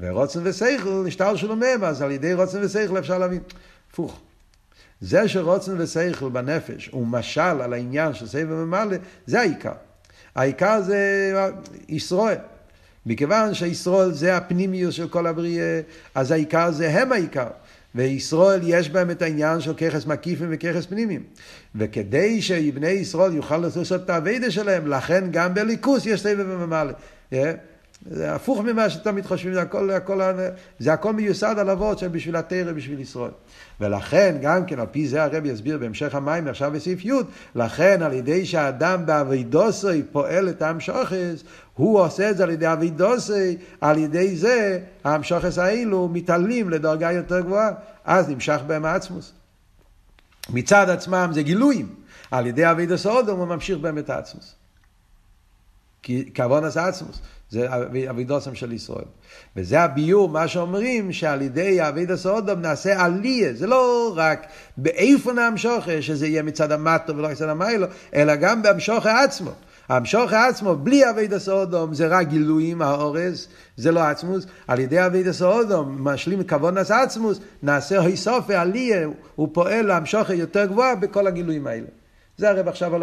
ורוצן ושכל נשתל שלו מהם, אז על ידי רוצן ושכל אפשר להבין. הפוך. זה שרוצן ושכל בנפש הוא משל על העניין של סבב וממלא, זה העיקר. העיקר זה ישראל. מכיוון שישראל זה הפנימיוס של כל הבריאה, אז העיקר זה הם העיקר. וישראל יש בהם את העניין של ככס מקיפים וככס פנימיים. וכדי שבני ישראל יוכל לעשות את האביידה שלהם, לכן גם בליכוס יש סבב וממלא. זה הפוך ממה שתמיד חושבים, זה הכל, הכל, זה הכל מיוסד על אבות שהם בשביל התרא, בשביל ישראל. ולכן, גם כן, על פי זה הרבי יסביר בהמשך המים, עכשיו בסעיף י', לכן על ידי שהאדם באבידוסי פועל את המשוכס, הוא עושה את זה על ידי אבידוסי, על ידי זה המשוכס האלו מתעלים לדרגה יותר גבוהה, אז נמשך בהם העצמוס. מצד עצמם זה גילויים, על ידי אבידוס אודום הוא ממשיך בהם את העצמוס. כי כבון עשה עצמוס. זה אבידוסם של ישראל. וזה הביור, מה שאומרים, שעל ידי אבידוס אודום נעשה עליה. זה לא רק באיפה נמשוכה, שזה יהיה מצד המטו ולא מצד המיילו, אלא גם בהמשוכה עצמו. המשוכה עצמו, בלי אבידוס אודום, זה רק גילויים, האורז, זה לא עצמוס. על ידי אבידוס אודום, משלים כוונס עצמוס, נעשה היסופה עליה, הוא פועל להמשוכה יותר גבוהה בכל הגילויים האלה. זה הרב עכשיו הולך